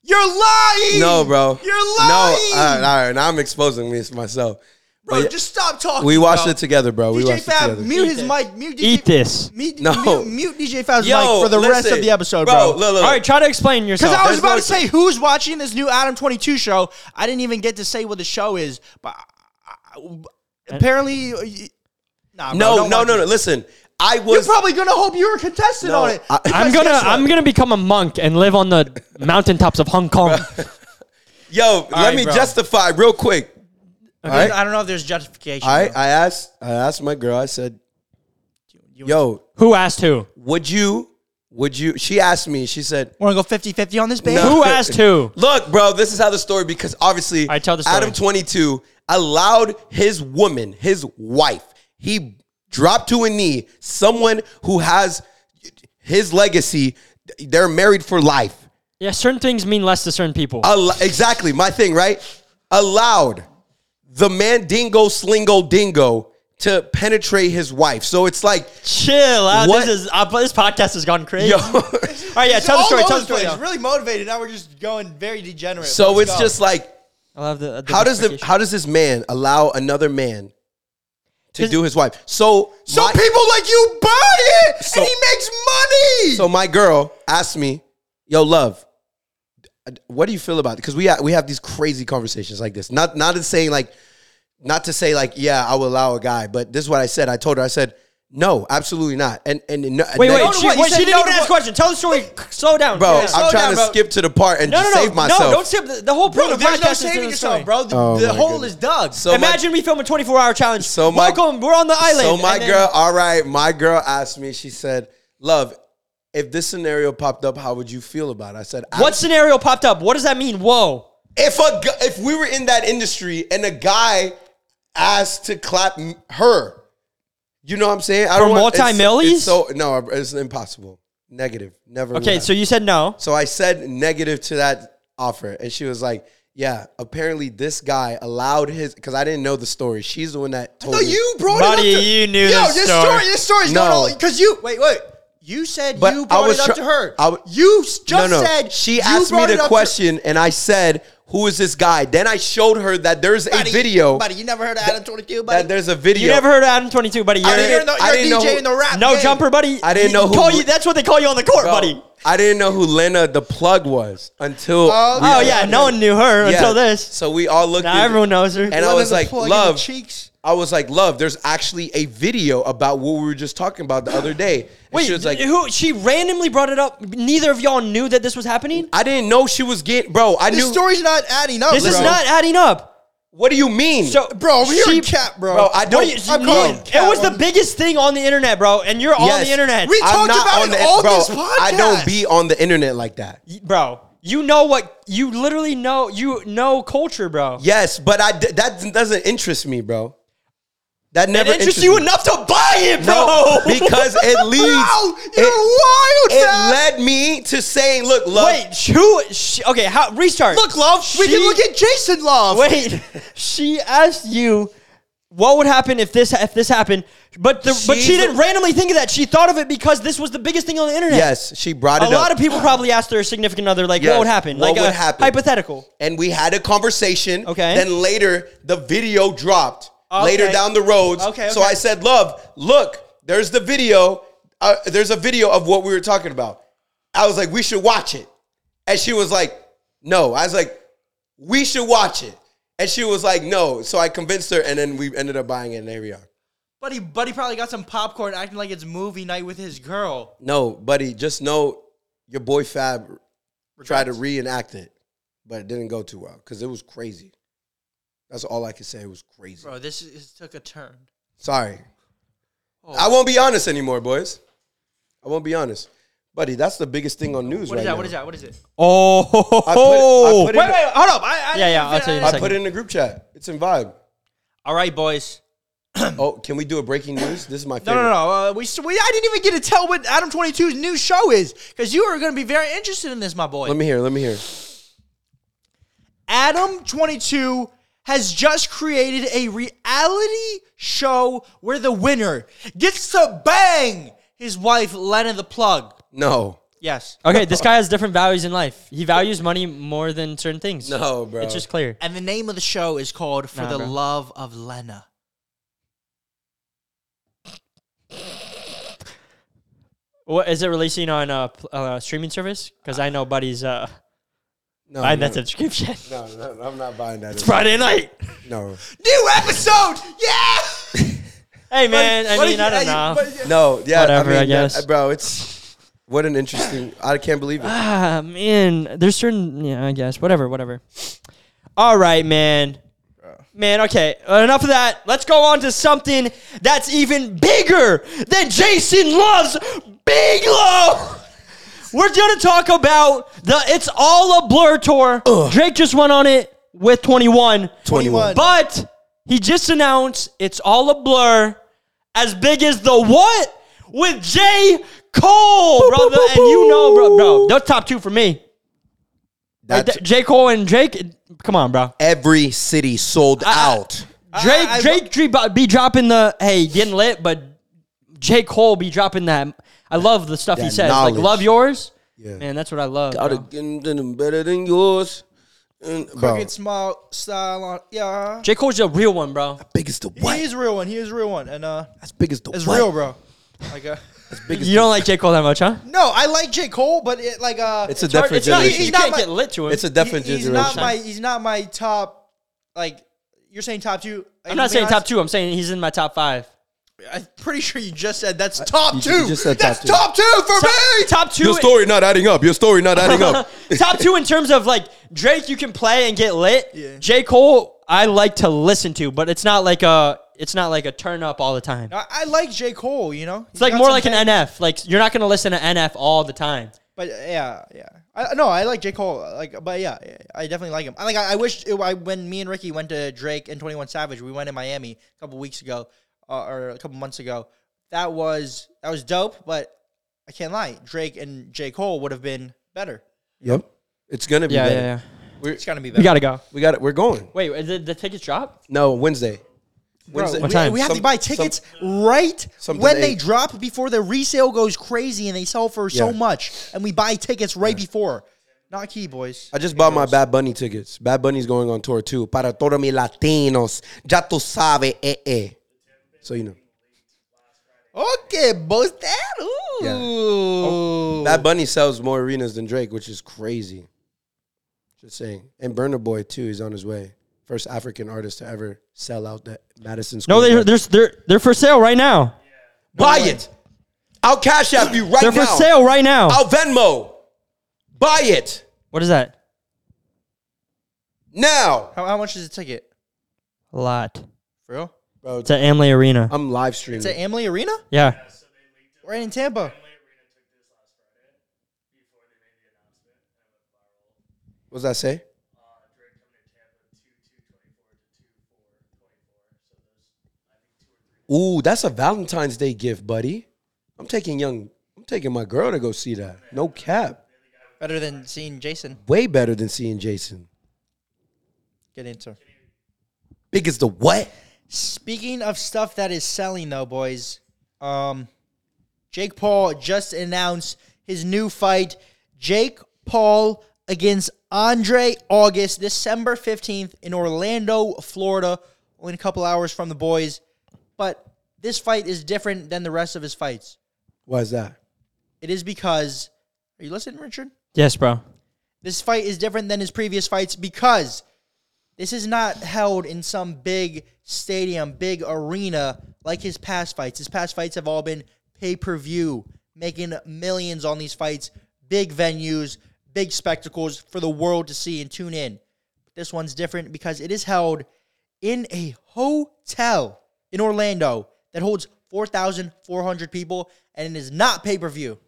You're lying. No, bro. You're No, lying. all right, all right. Now I'm exposing this myself. bro. But Just stop talking. we watched bro. it together, bro. We DJ watched it Fab, together. mute his mic. Mute DJ, Eat this. Mute, No. mute, mute DJ Fab's Yo, mic for the rest of the episode, bro. bro. Look, look, look. All right, try to explain yourself. Because I was There's about no- to say who's watching this new Adam 22 show. I didn't even get to say what the show is, but I- I- apparently, nah, bro, No, don't no, no, no. Listen, I You're probably gonna hope you're a contestant No, on it. I- I'm gonna guess what? I'm gonna become a monk and live on the mountaintops of Hong Kong. yo, let right, me bro. justify real quick. All right. I don't know if there's justification. I bro. I asked I asked my girl. I said, "Yo, Who asked who? would you? Would you?" She asked me. She said, Want to go 50-50 on this, babe? No. Who asked who? Look, bro, this is how the story because obviously All right, tell the story. Adam 22 allowed his woman, his wife, he dropped to a knee, someone who has his legacy, they're married for life. Yeah, certain things mean less to certain people. Al- exactly, my thing, right? Allowed the man dingo slingo dingo to penetrate his wife. So it's like, Chill out. What- This is uh, this podcast has gone crazy. yo. All right, yeah, tell the story. Tell the story. now. Really motivated. Now we're just going very degenerate. so Let's it's go. just like, I love the. the how does the how does this man allow another man to do his wife? So So my- people like you buy it, So- and he makes money. So my girl asked me, "Yo, love, what do you feel about it?" Because we ha- we have these crazy conversations like this. Not not in saying like not to say like, yeah, I will allow a guy, but this is what I said. I told her, I said, no, absolutely not. And and no, Wait, then- wait, No, no, she, what? Wait, she didn't no even ask a what? question. Tell the story. Slow down, bro, Yeah. I'm trying down, to bro. skip to the part and No, just no, no, save myself. no! Don't skip the, the whole Bro, point. there's no podcast is saving the yourself, bro. The, Oh the hole goodness. is dug. So my- Imagine we film a 24 hour challenge. So my- Welcome, we're on the island. So my then- girl, all right, my girl asked me. She said, "Love, if this scenario popped up, how would you feel about it?" I said, What scenario popped up? What does that mean? Whoa. If a gu- if we were in that industry and a guy asked to clap her, you know what I'm saying? I For want- it's- multi-millies? it's So no, it's impossible. Negative. Never. would Okay, happen. so you said no. So I said negative to that offer, and she was like, "Yeah, apparently this guy allowed his because I didn't know the story. She's the one that told No, me. you brought Buddy, it up. To, you knew Yo, this this story. story. This story's No. going on because you wait, wait. You said But you I brought was it up try- to her. I w- you s- just no, no. said she you asked me brought it the up to- question, and I said, "Who is this guy?" Then I showed her that there's a video buddy. You never heard of Adam Twenty Two, buddy. that there's a video. You never heard of Adam 22, buddy. You're, I didn't- the, I you're didn't know DJ who- in the rap. no game. jumper, buddy. I didn't know who- Call you, that's what they call you on the court, Bro, buddy. I didn't know who Lena the plug was until. Oh, Oh, yeah, no one knew her until this. So we all looked. Now at- everyone knows her. And I was like, the "Love." cheeks. I was like, "Love." There's actually a video about what we were just talking about the other day. And Wait, she was like, who? She randomly brought it up. Neither of y'all knew that this was happening. "I didn't know she was getting, bro. I This knew." story's not adding up. This is bro. not adding up. What do you mean, So, bro. We're she- hearing cap, bro. bro? I don't. do you- I'm you- calling it cat was the biggest thing on the internet, bro, and you're on Yes. the internet. We I'm talked not about on it the all bro. this I don't be on the internet like that. bro. You know what? You literally know. You know culture, bro. Yes, but I d- that doesn't interest me, bro. That never interests you me. enough to buy it, bro. No, because it leads. Bro, you're it, wild, it led me to saying, "Look, love." Wait, who? She, okay, how? Restart. Look, love. we She- can look at Jason Luv. Wait, she asked you what would happen if this if this happened, but the, but she didn't randomly think of that. She thought of it because this was the biggest thing on the internet. Yes, she brought it. Up. A it lot of people probably asked their significant other, like, Yes, what would happen? what like would happen? hypothetical. and we had a conversation. Okay. Then later, the video dropped. Okay. Later down the roads. Okay, So. I said, "Love, look, there's the video. Uh, there's a video of what we were talking about." I was like, "We should watch it," and she was like, "No." I was like, "We should watch it," and she was like, "No." So I convinced her, and then we ended up buying it, and there we are. Buddy, buddy probably got some popcorn acting like it's movie night with his girl. No, buddy, just know your boy Fab tried to reenact it, but it didn't go too well because it was crazy. That's all I can say. It was crazy. Bro, this is, took a turn. Sorry. Oh. I won't be honest anymore, boys. I won't be honest. Buddy, that's the biggest thing on news What right that? now. What is that? What is it? Oh, I put it- I put it- Wait, wait, hold up. I, I Yeah, yeah, I'll tell you in a I second. put it in the group chat. It's in vibe. All right, boys. Oh, can we do a breaking news? This is my No, favorite. no, no. Uh, we, we I didn't even get to tell what Adam 22's new show is because you are going to be very interested in this, my boy. Let me hear. Let me hear. Adam 22 has just created a reality show where the winner gets to bang his wife, Lena the Plug. No. Yes. okay. This guy has different values in life. He values money more than certain things. No, bro. it's just clear. And the name of the show is called For Nah, the bro. Love of Lena. What is it releasing on a pl- uh, streaming service? Because I know Buddy's uh, no, buying no, that subscription. no, no, I'm not buying that. It's Friday night. No. New episode! Yeah! Hey man, I mean is- I don't hey, know. but- No, yeah, Whatever, I, mean, I guess. that- bro, it's what an interesting. I can't believe it. Ah man, there's certain yeah, I guess whatever, whatever. All right, man. Man, okay, enough of that. Let's go on to something that's even bigger than Jason Luv's Big Low. We're gonna talk about the It's All a Blur tour. Drake just went on it with 21. 21. But he just announced It's All a Blur as big as the what? With J. Cole, brother. And you know, bro, bro, those top two for me. Like, That's th- J. Cole and Drake, come on, bro. every city sold out. Drake, I- I- Drake, Drake be dropping the hey, getting lit, but J. Cole be dropping that. I love the stuff he That says. knowledge. Like, love yours. Yeah. Man, that's what I love. Gotta bro. get them better than yours. And, bro, Crooked small style on. Yeah. J. Cole's a real one, bro. big as the He what? is a real one. He is a real one. And uh, As big as the it's what? real, bro. Like, uh, As big as You don't like J. Cole that much, huh? no, I like J. Cole, but it, like, uh, It's a It's hard- different it's not, generation. you He's not can't my- get lit to him. It's a different he- he's generation. not my he's not my top like you're saying top two. I'm not saying top two. I'm saying he's in my top five. I'm pretty sure you just said that's top you- two. you just said top that's two. top two for me. Top two. Your story not adding up. Your story not adding up. top two in terms of like Drake, you can play and get lit. Yeah. J Cole, I like to listen to, but it's not like a it's not like a turn up all the time. I, I like J Cole. You know, It's like more like an NF. Like you're not gonna listen to NF all the time. But yeah, yeah. I no, I like J Cole. Like, but yeah, yeah, I definitely like him. I like. I, I wish it, I, when me and Ricky went to Drake and Twenty One Savage, we went in Miami a couple weeks ago, uh, or a couple months ago. That was that was dope. But I can't lie, Drake and J Cole would have been better. yep. It's gonna be Yeah, better. yeah, yeah. It's gonna be better. We gotta go. We got it. We're going. Wait, did the tickets drop? No, Wednesday. Bro, Wednesday. What we, time? we have to buy tickets right something when they eight. drop before the resale goes crazy and they sell for so Yeah. much, and we buy tickets right before. Not key, boys. I just bought my Bad Bunny tickets. Bad Bunny's going on tour too. Para todos mis latinos. Ya tú sabes, eh, eh. So you know. Okay, boys. Oh. That ooh. Bad Bunny sells more arenas than Drake, which is crazy. Just saying. And Burna Boy too. He's on his way. First African artist to ever sell out the Madison Square. No, they're Garden. they're they're, they're for sale right now. buy it. I'll cash app you right They're now. for sale right now. I'll Venmo. Buy it What is that? now. How, how much is a ticket? A lot. For real? Bro, It's at Amalie Arena. I'm live streaming. It's at Amalie Arena? Yeah. Right in Tampa. what does that say? Ooh, that's a Valentine's Day gift, buddy. I'm taking young. I'm taking my girl to go see that. No cap. Better than seeing Jason Way better than seeing Jason. get into. Big as the what? Speaking of stuff that is selling though, boys, um, Jake Paul just announced his new fight. Jake Paul against Andre August, December 15th in Orlando, Florida. Only a couple hours from the boys. But this fight is different than the rest of his fights. Why is that? It is because are you listening, Richard? Yes, bro. This fight is different than his previous fights because this is not held in some big stadium, big arena like his past fights. His past fights have all been pay per view, making millions on these fights, big venues, big spectacles for the world to see and tune in. This one's different because it is held in a hotel in Orlando that holds 4,400 people and it is not pay per view.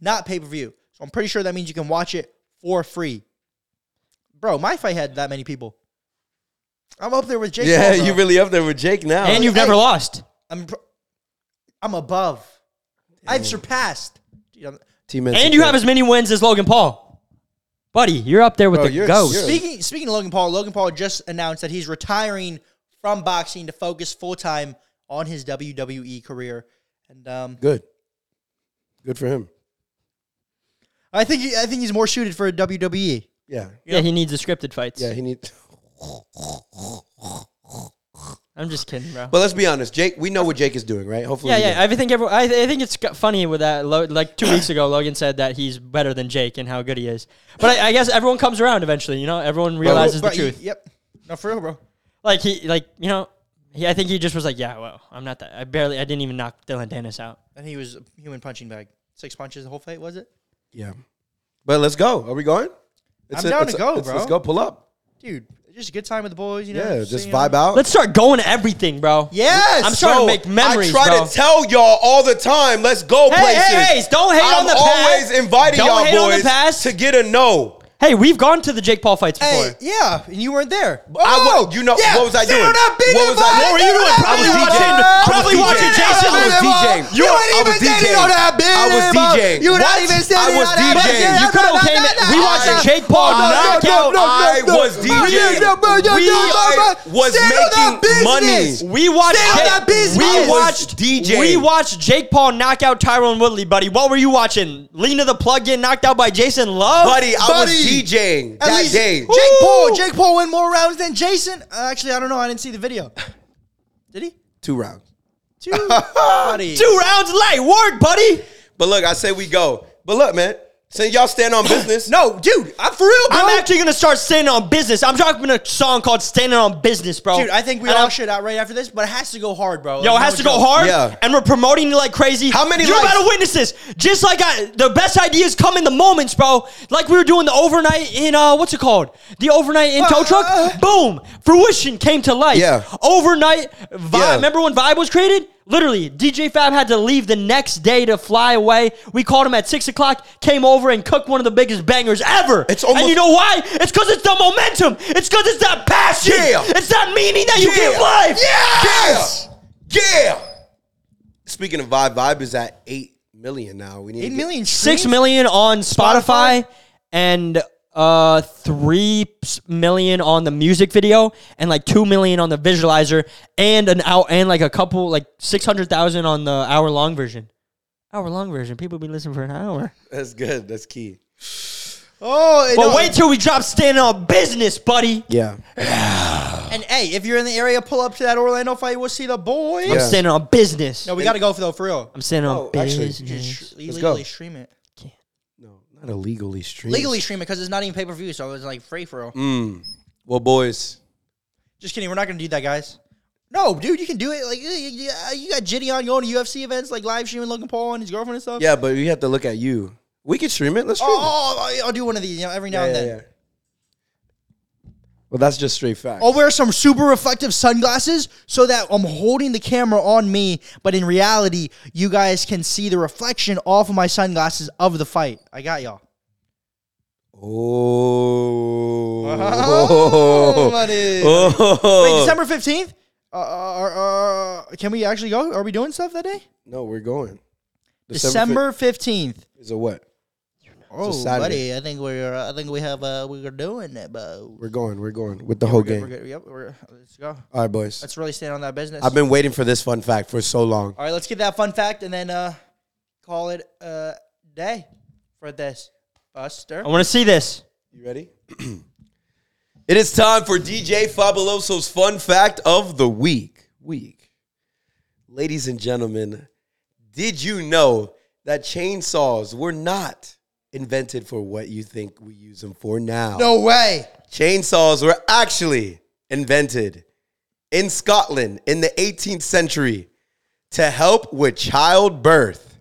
Not pay per view. So I'm pretty sure that means you can watch it for free. Bro, my fight had that many people. I'm up there with Jake. Yeah, Paul, bro. you really up there with Jake now. And you've Hey. never lost. I'm. Pro- I'm above. I've surpassed. Dude, I'm- Team And you have as many wins as Logan Paul. Buddy, you're up there with Bro, the you're- ghost. you're- Speaking speaking of Logan Paul, Logan Paul just announced that he's retiring from boxing to focus full time on his WWE career, and um, good. Good for him. I think he, I think he's more suited for. WWE. Yeah. yeah, he needs the scripted fights. Yeah, he needs. I'm just kidding, bro. But let's be honest, Jake. We know what Jake is doing, right? Hopefully, yeah, yeah. I think everyone, I, I think it's funny with that. Lo- Like two weeks ago, Logan said that he's better than Jake and how good he is. But I, I guess everyone comes around eventually. You know, everyone realizes Bro, the he- truth. Yep. No, for real, bro. Like he, like you know, he, I think he just was like, yeah, well, I'm not that. I barely, I didn't even knock Dillon Danis out. And he was a human punching bag. Six punches the whole fight, was it? Yeah. But let's go. Are we going? I'm down to go, let's, bro. Let's go. Pull up. Dude, just a good time with the boys, you know. Yeah, just seeing vibe them. out. Let's start going to everything, bro. Yes. I'm trying to make memories, I try bro. to tell y'all all the time. Let's go Hey, places. hey, hey, don't hate I'm on the past. I'm always inviting Don't y'all hate on the past. to get a no. Hey, we've gone to the Jake Paul fights before. Hey, yeah, and you weren't there. I wa- oh, you know- what was I doing? on that big What was I doing? What were you doing? on that I was big DJing. I was Probably watching Jason I was DJing. You weren't even standing DJing. on that big I was. DJing. You were not even standing I was on that DJing. You could have came. We watched Jake Paul I- knock out. I was DJing. We was making money. We watched. Jake- business. We watched DJing. We watched Jake Paul knock out Tyron Woodley, buddy. What were you watching? Lena the Plug getting knocked out by Jason Luv, Buddy, I was Buddy. DJing At that least day. Jake Woo. Paul. Jake Paul win more rounds than Jason. Uh, actually, I don't know. I didn't see the video. Did he? Two rounds. Two. buddy. Two rounds light work, buddy. But look, I say we go. But look, man, Since y'all stand on business, No, dude, I'm for real, bro. I'm actually gonna start standing on business. I'm dropping a song called "Standing on Business," bro. Dude, I think we And all I'm- should out right after this, but it has to go hard, bro. Yo, Like, it has no to go joke. hard. Yeah. And we're promoting it like crazy. How many You're likes? about to witness this. Just like I, the best ideas come in the moments, bro. Like we were doing the overnight in uh, what's it called? The overnight in tow Uh, truck. Boom! Fruition came to life. Yeah. Overnight vibe. Yeah. Remember when Vibe was created? Literally, DJ Fab had to leave the next day to fly away. We called him at six o'clock, came over and cooked one of the biggest bangers ever. It's almost- and you know why? It's because it's the momentum. It's because it's that passion. Yeah. It's that meaning that you Yeah. give life. Yes! Yeah! Yeah! Speaking of Vibe, Vibe is at 8 million now. We need Eight million six million on Spotify, Spotify? and uh three million on the music video and like two million on the visualizer and an hour and like a couple like six hundred thousand on the hour long version. Hour long version. People be listening for an hour. That's good. That's key. Oh, But no, wait till we drop standing on business, buddy. Yeah. And hey, if you're in the area, pull up to that Orlando fight. We'll see the boys. I'm Yeah. standing on business. No, we got to go for though, for real. I'm standing on Oh, actually, business. Just Let's legally go. stream it. No, not illegally streamed. Legally stream it because it's not even pay per view, so it's like free for all. Mm. Well, boys. Just kidding. We're not gonna do that, guys. No, dude, you can do it. Like uh, you you got Jitty on going to UFC events, like live streaming Logan Paul and his girlfriend and stuff. Yeah, but we have to look at you. We can stream it. Let's stream it. Oh, oh, I'll do one of these, you know, every now and then. Well, that's just straight facts. I'll wear some super reflective sunglasses so that I'm holding the camera on me, but in reality, you guys can see the reflection off of my sunglasses of the fight. I got y'all. Oh. Oh. Oh. Wait, December 15th? Uh, uh, uh, can we actually go? Are we doing stuff that day? No, we're going. December 15th. is a what? Oh, Saturday. buddy, I think we're I think we have uh we're doing it, but We're going. We're going with the whole we're good, game. we're. Yep, we're, let's go. All right, boys. Let's really stand on that business. I've been waiting for this fun fact for so long. All right, let's get that fun fact and then uh call it a day for this. Buster. I want to see this. You ready? it is time for DJ Fabuloso's fun fact of the week. Week. Ladies and gentlemen, did you know that chainsaws were not invented for what you think we use them for now? No way. Chainsaws were actually invented in Scotland in the 18th century to help with childbirth.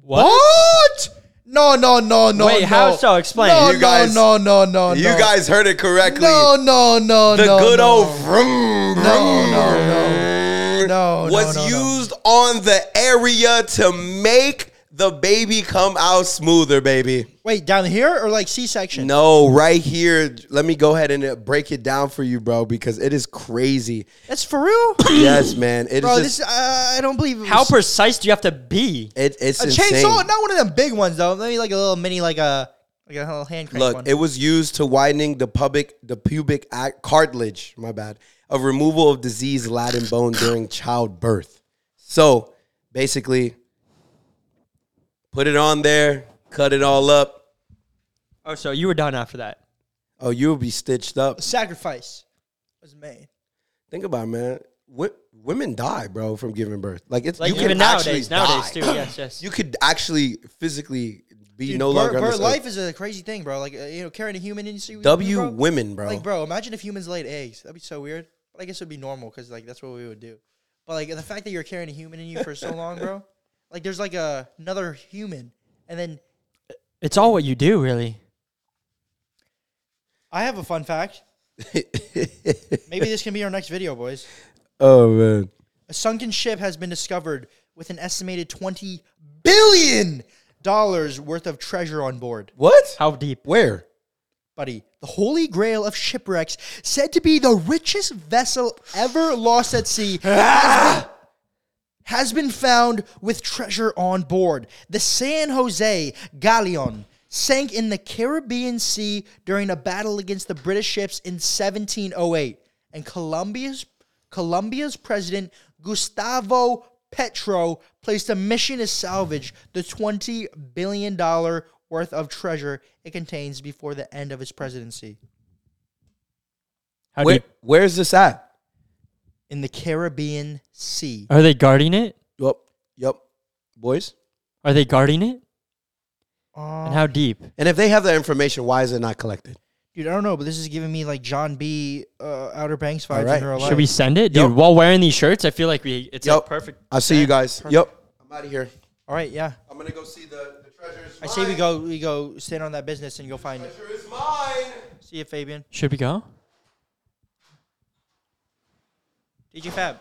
What? No, no, no, no. Wait, no. how so? Explain. No, You guys- no, no, no, no. You guys heard it correctly. No, no, no, the no. good no. old vroom, vroom, No, no, no. No, no, was no, no. used on the area to make the baby come out smoother, baby. Wait, down here or like C-section? No, right here. Let me go ahead and uh, break it down for you, bro, because it is crazy. That's for real, yes, man. It is bro. just This uh, I don't believe. It How was- precise do you have to be? it, it's a insane. chainsaw? Not one of them big ones though. Maybe like a little mini, like a like a little hand crank Look, one. it was used to widening the pubic the pubic ac- cartilage, my bad, of removal of diseased Latin bone during childbirth. So, basically, put it on there, cut it all up. Oh, so you were done after that. Oh, you'll be stitched up. sacrifice was made. Think about it, man. Wo- women die, bro, from giving birth. Like it's Like you even can nowadays, actually nowadays die. too. Yes, yes. You could actually physically be Dude, no birth, longer on birth life is a crazy thing, bro. Like uh, you know, carrying a human in you. W bro. women, bro. Like, bro, imagine if humans laid eggs. That'd be so weird. But I guess it'd be normal because like that's what we would do. But like the fact that you're carrying a human in you for so long, bro. Like there's like a another human, and then It's all what you do, really. I have a fun fact. Maybe this can be our next video, boys. oh man. A sunken ship has been discovered with an estimated twenty billion dollars worth of treasure on board. What? How deep? Where? buddy. The holy grail of shipwrecks, said to be the richest vessel ever lost at sea, has, been, has been found with treasure on board. The San Jose Galleon sank in the Caribbean Sea during a battle against the British ships in 1708, and Colombia's Colombia's president Gustavo Petro placed a mission to salvage the 20 billion dollar worth of treasure it contains before the end of his presidency How Where, deep? where's this at? In the Caribbean Sea. Are they guarding it? Yup. Yup. Boys? Are they guarding it? and how deep? And if they have that information, why is it not collected? Dude, I don't know, but this is giving me like John B. Uh, Outer Banks vibes right. in real life. Should we send it, dude? Yup. While wearing these shirts, I feel like we it's Yup. like perfect. I'll see you guys. Yep. I'm out of here. All right, yeah. I'm gonna go see the, the treasures. I say we go, we go stand on that business and go find it. Treasure is mine. See you, Fabian. Should we go? DJ Fab.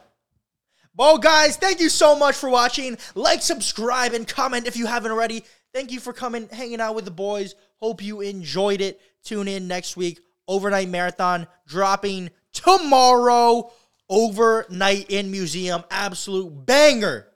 Well, guys, thank you so much for watching. Like, subscribe, and comment if you haven't already. Thank you for coming, hanging out with the boys. Hope you enjoyed it. Tune in next week. Overnight Marathon dropping tomorrow. Overnight in Museum. Absolute banger.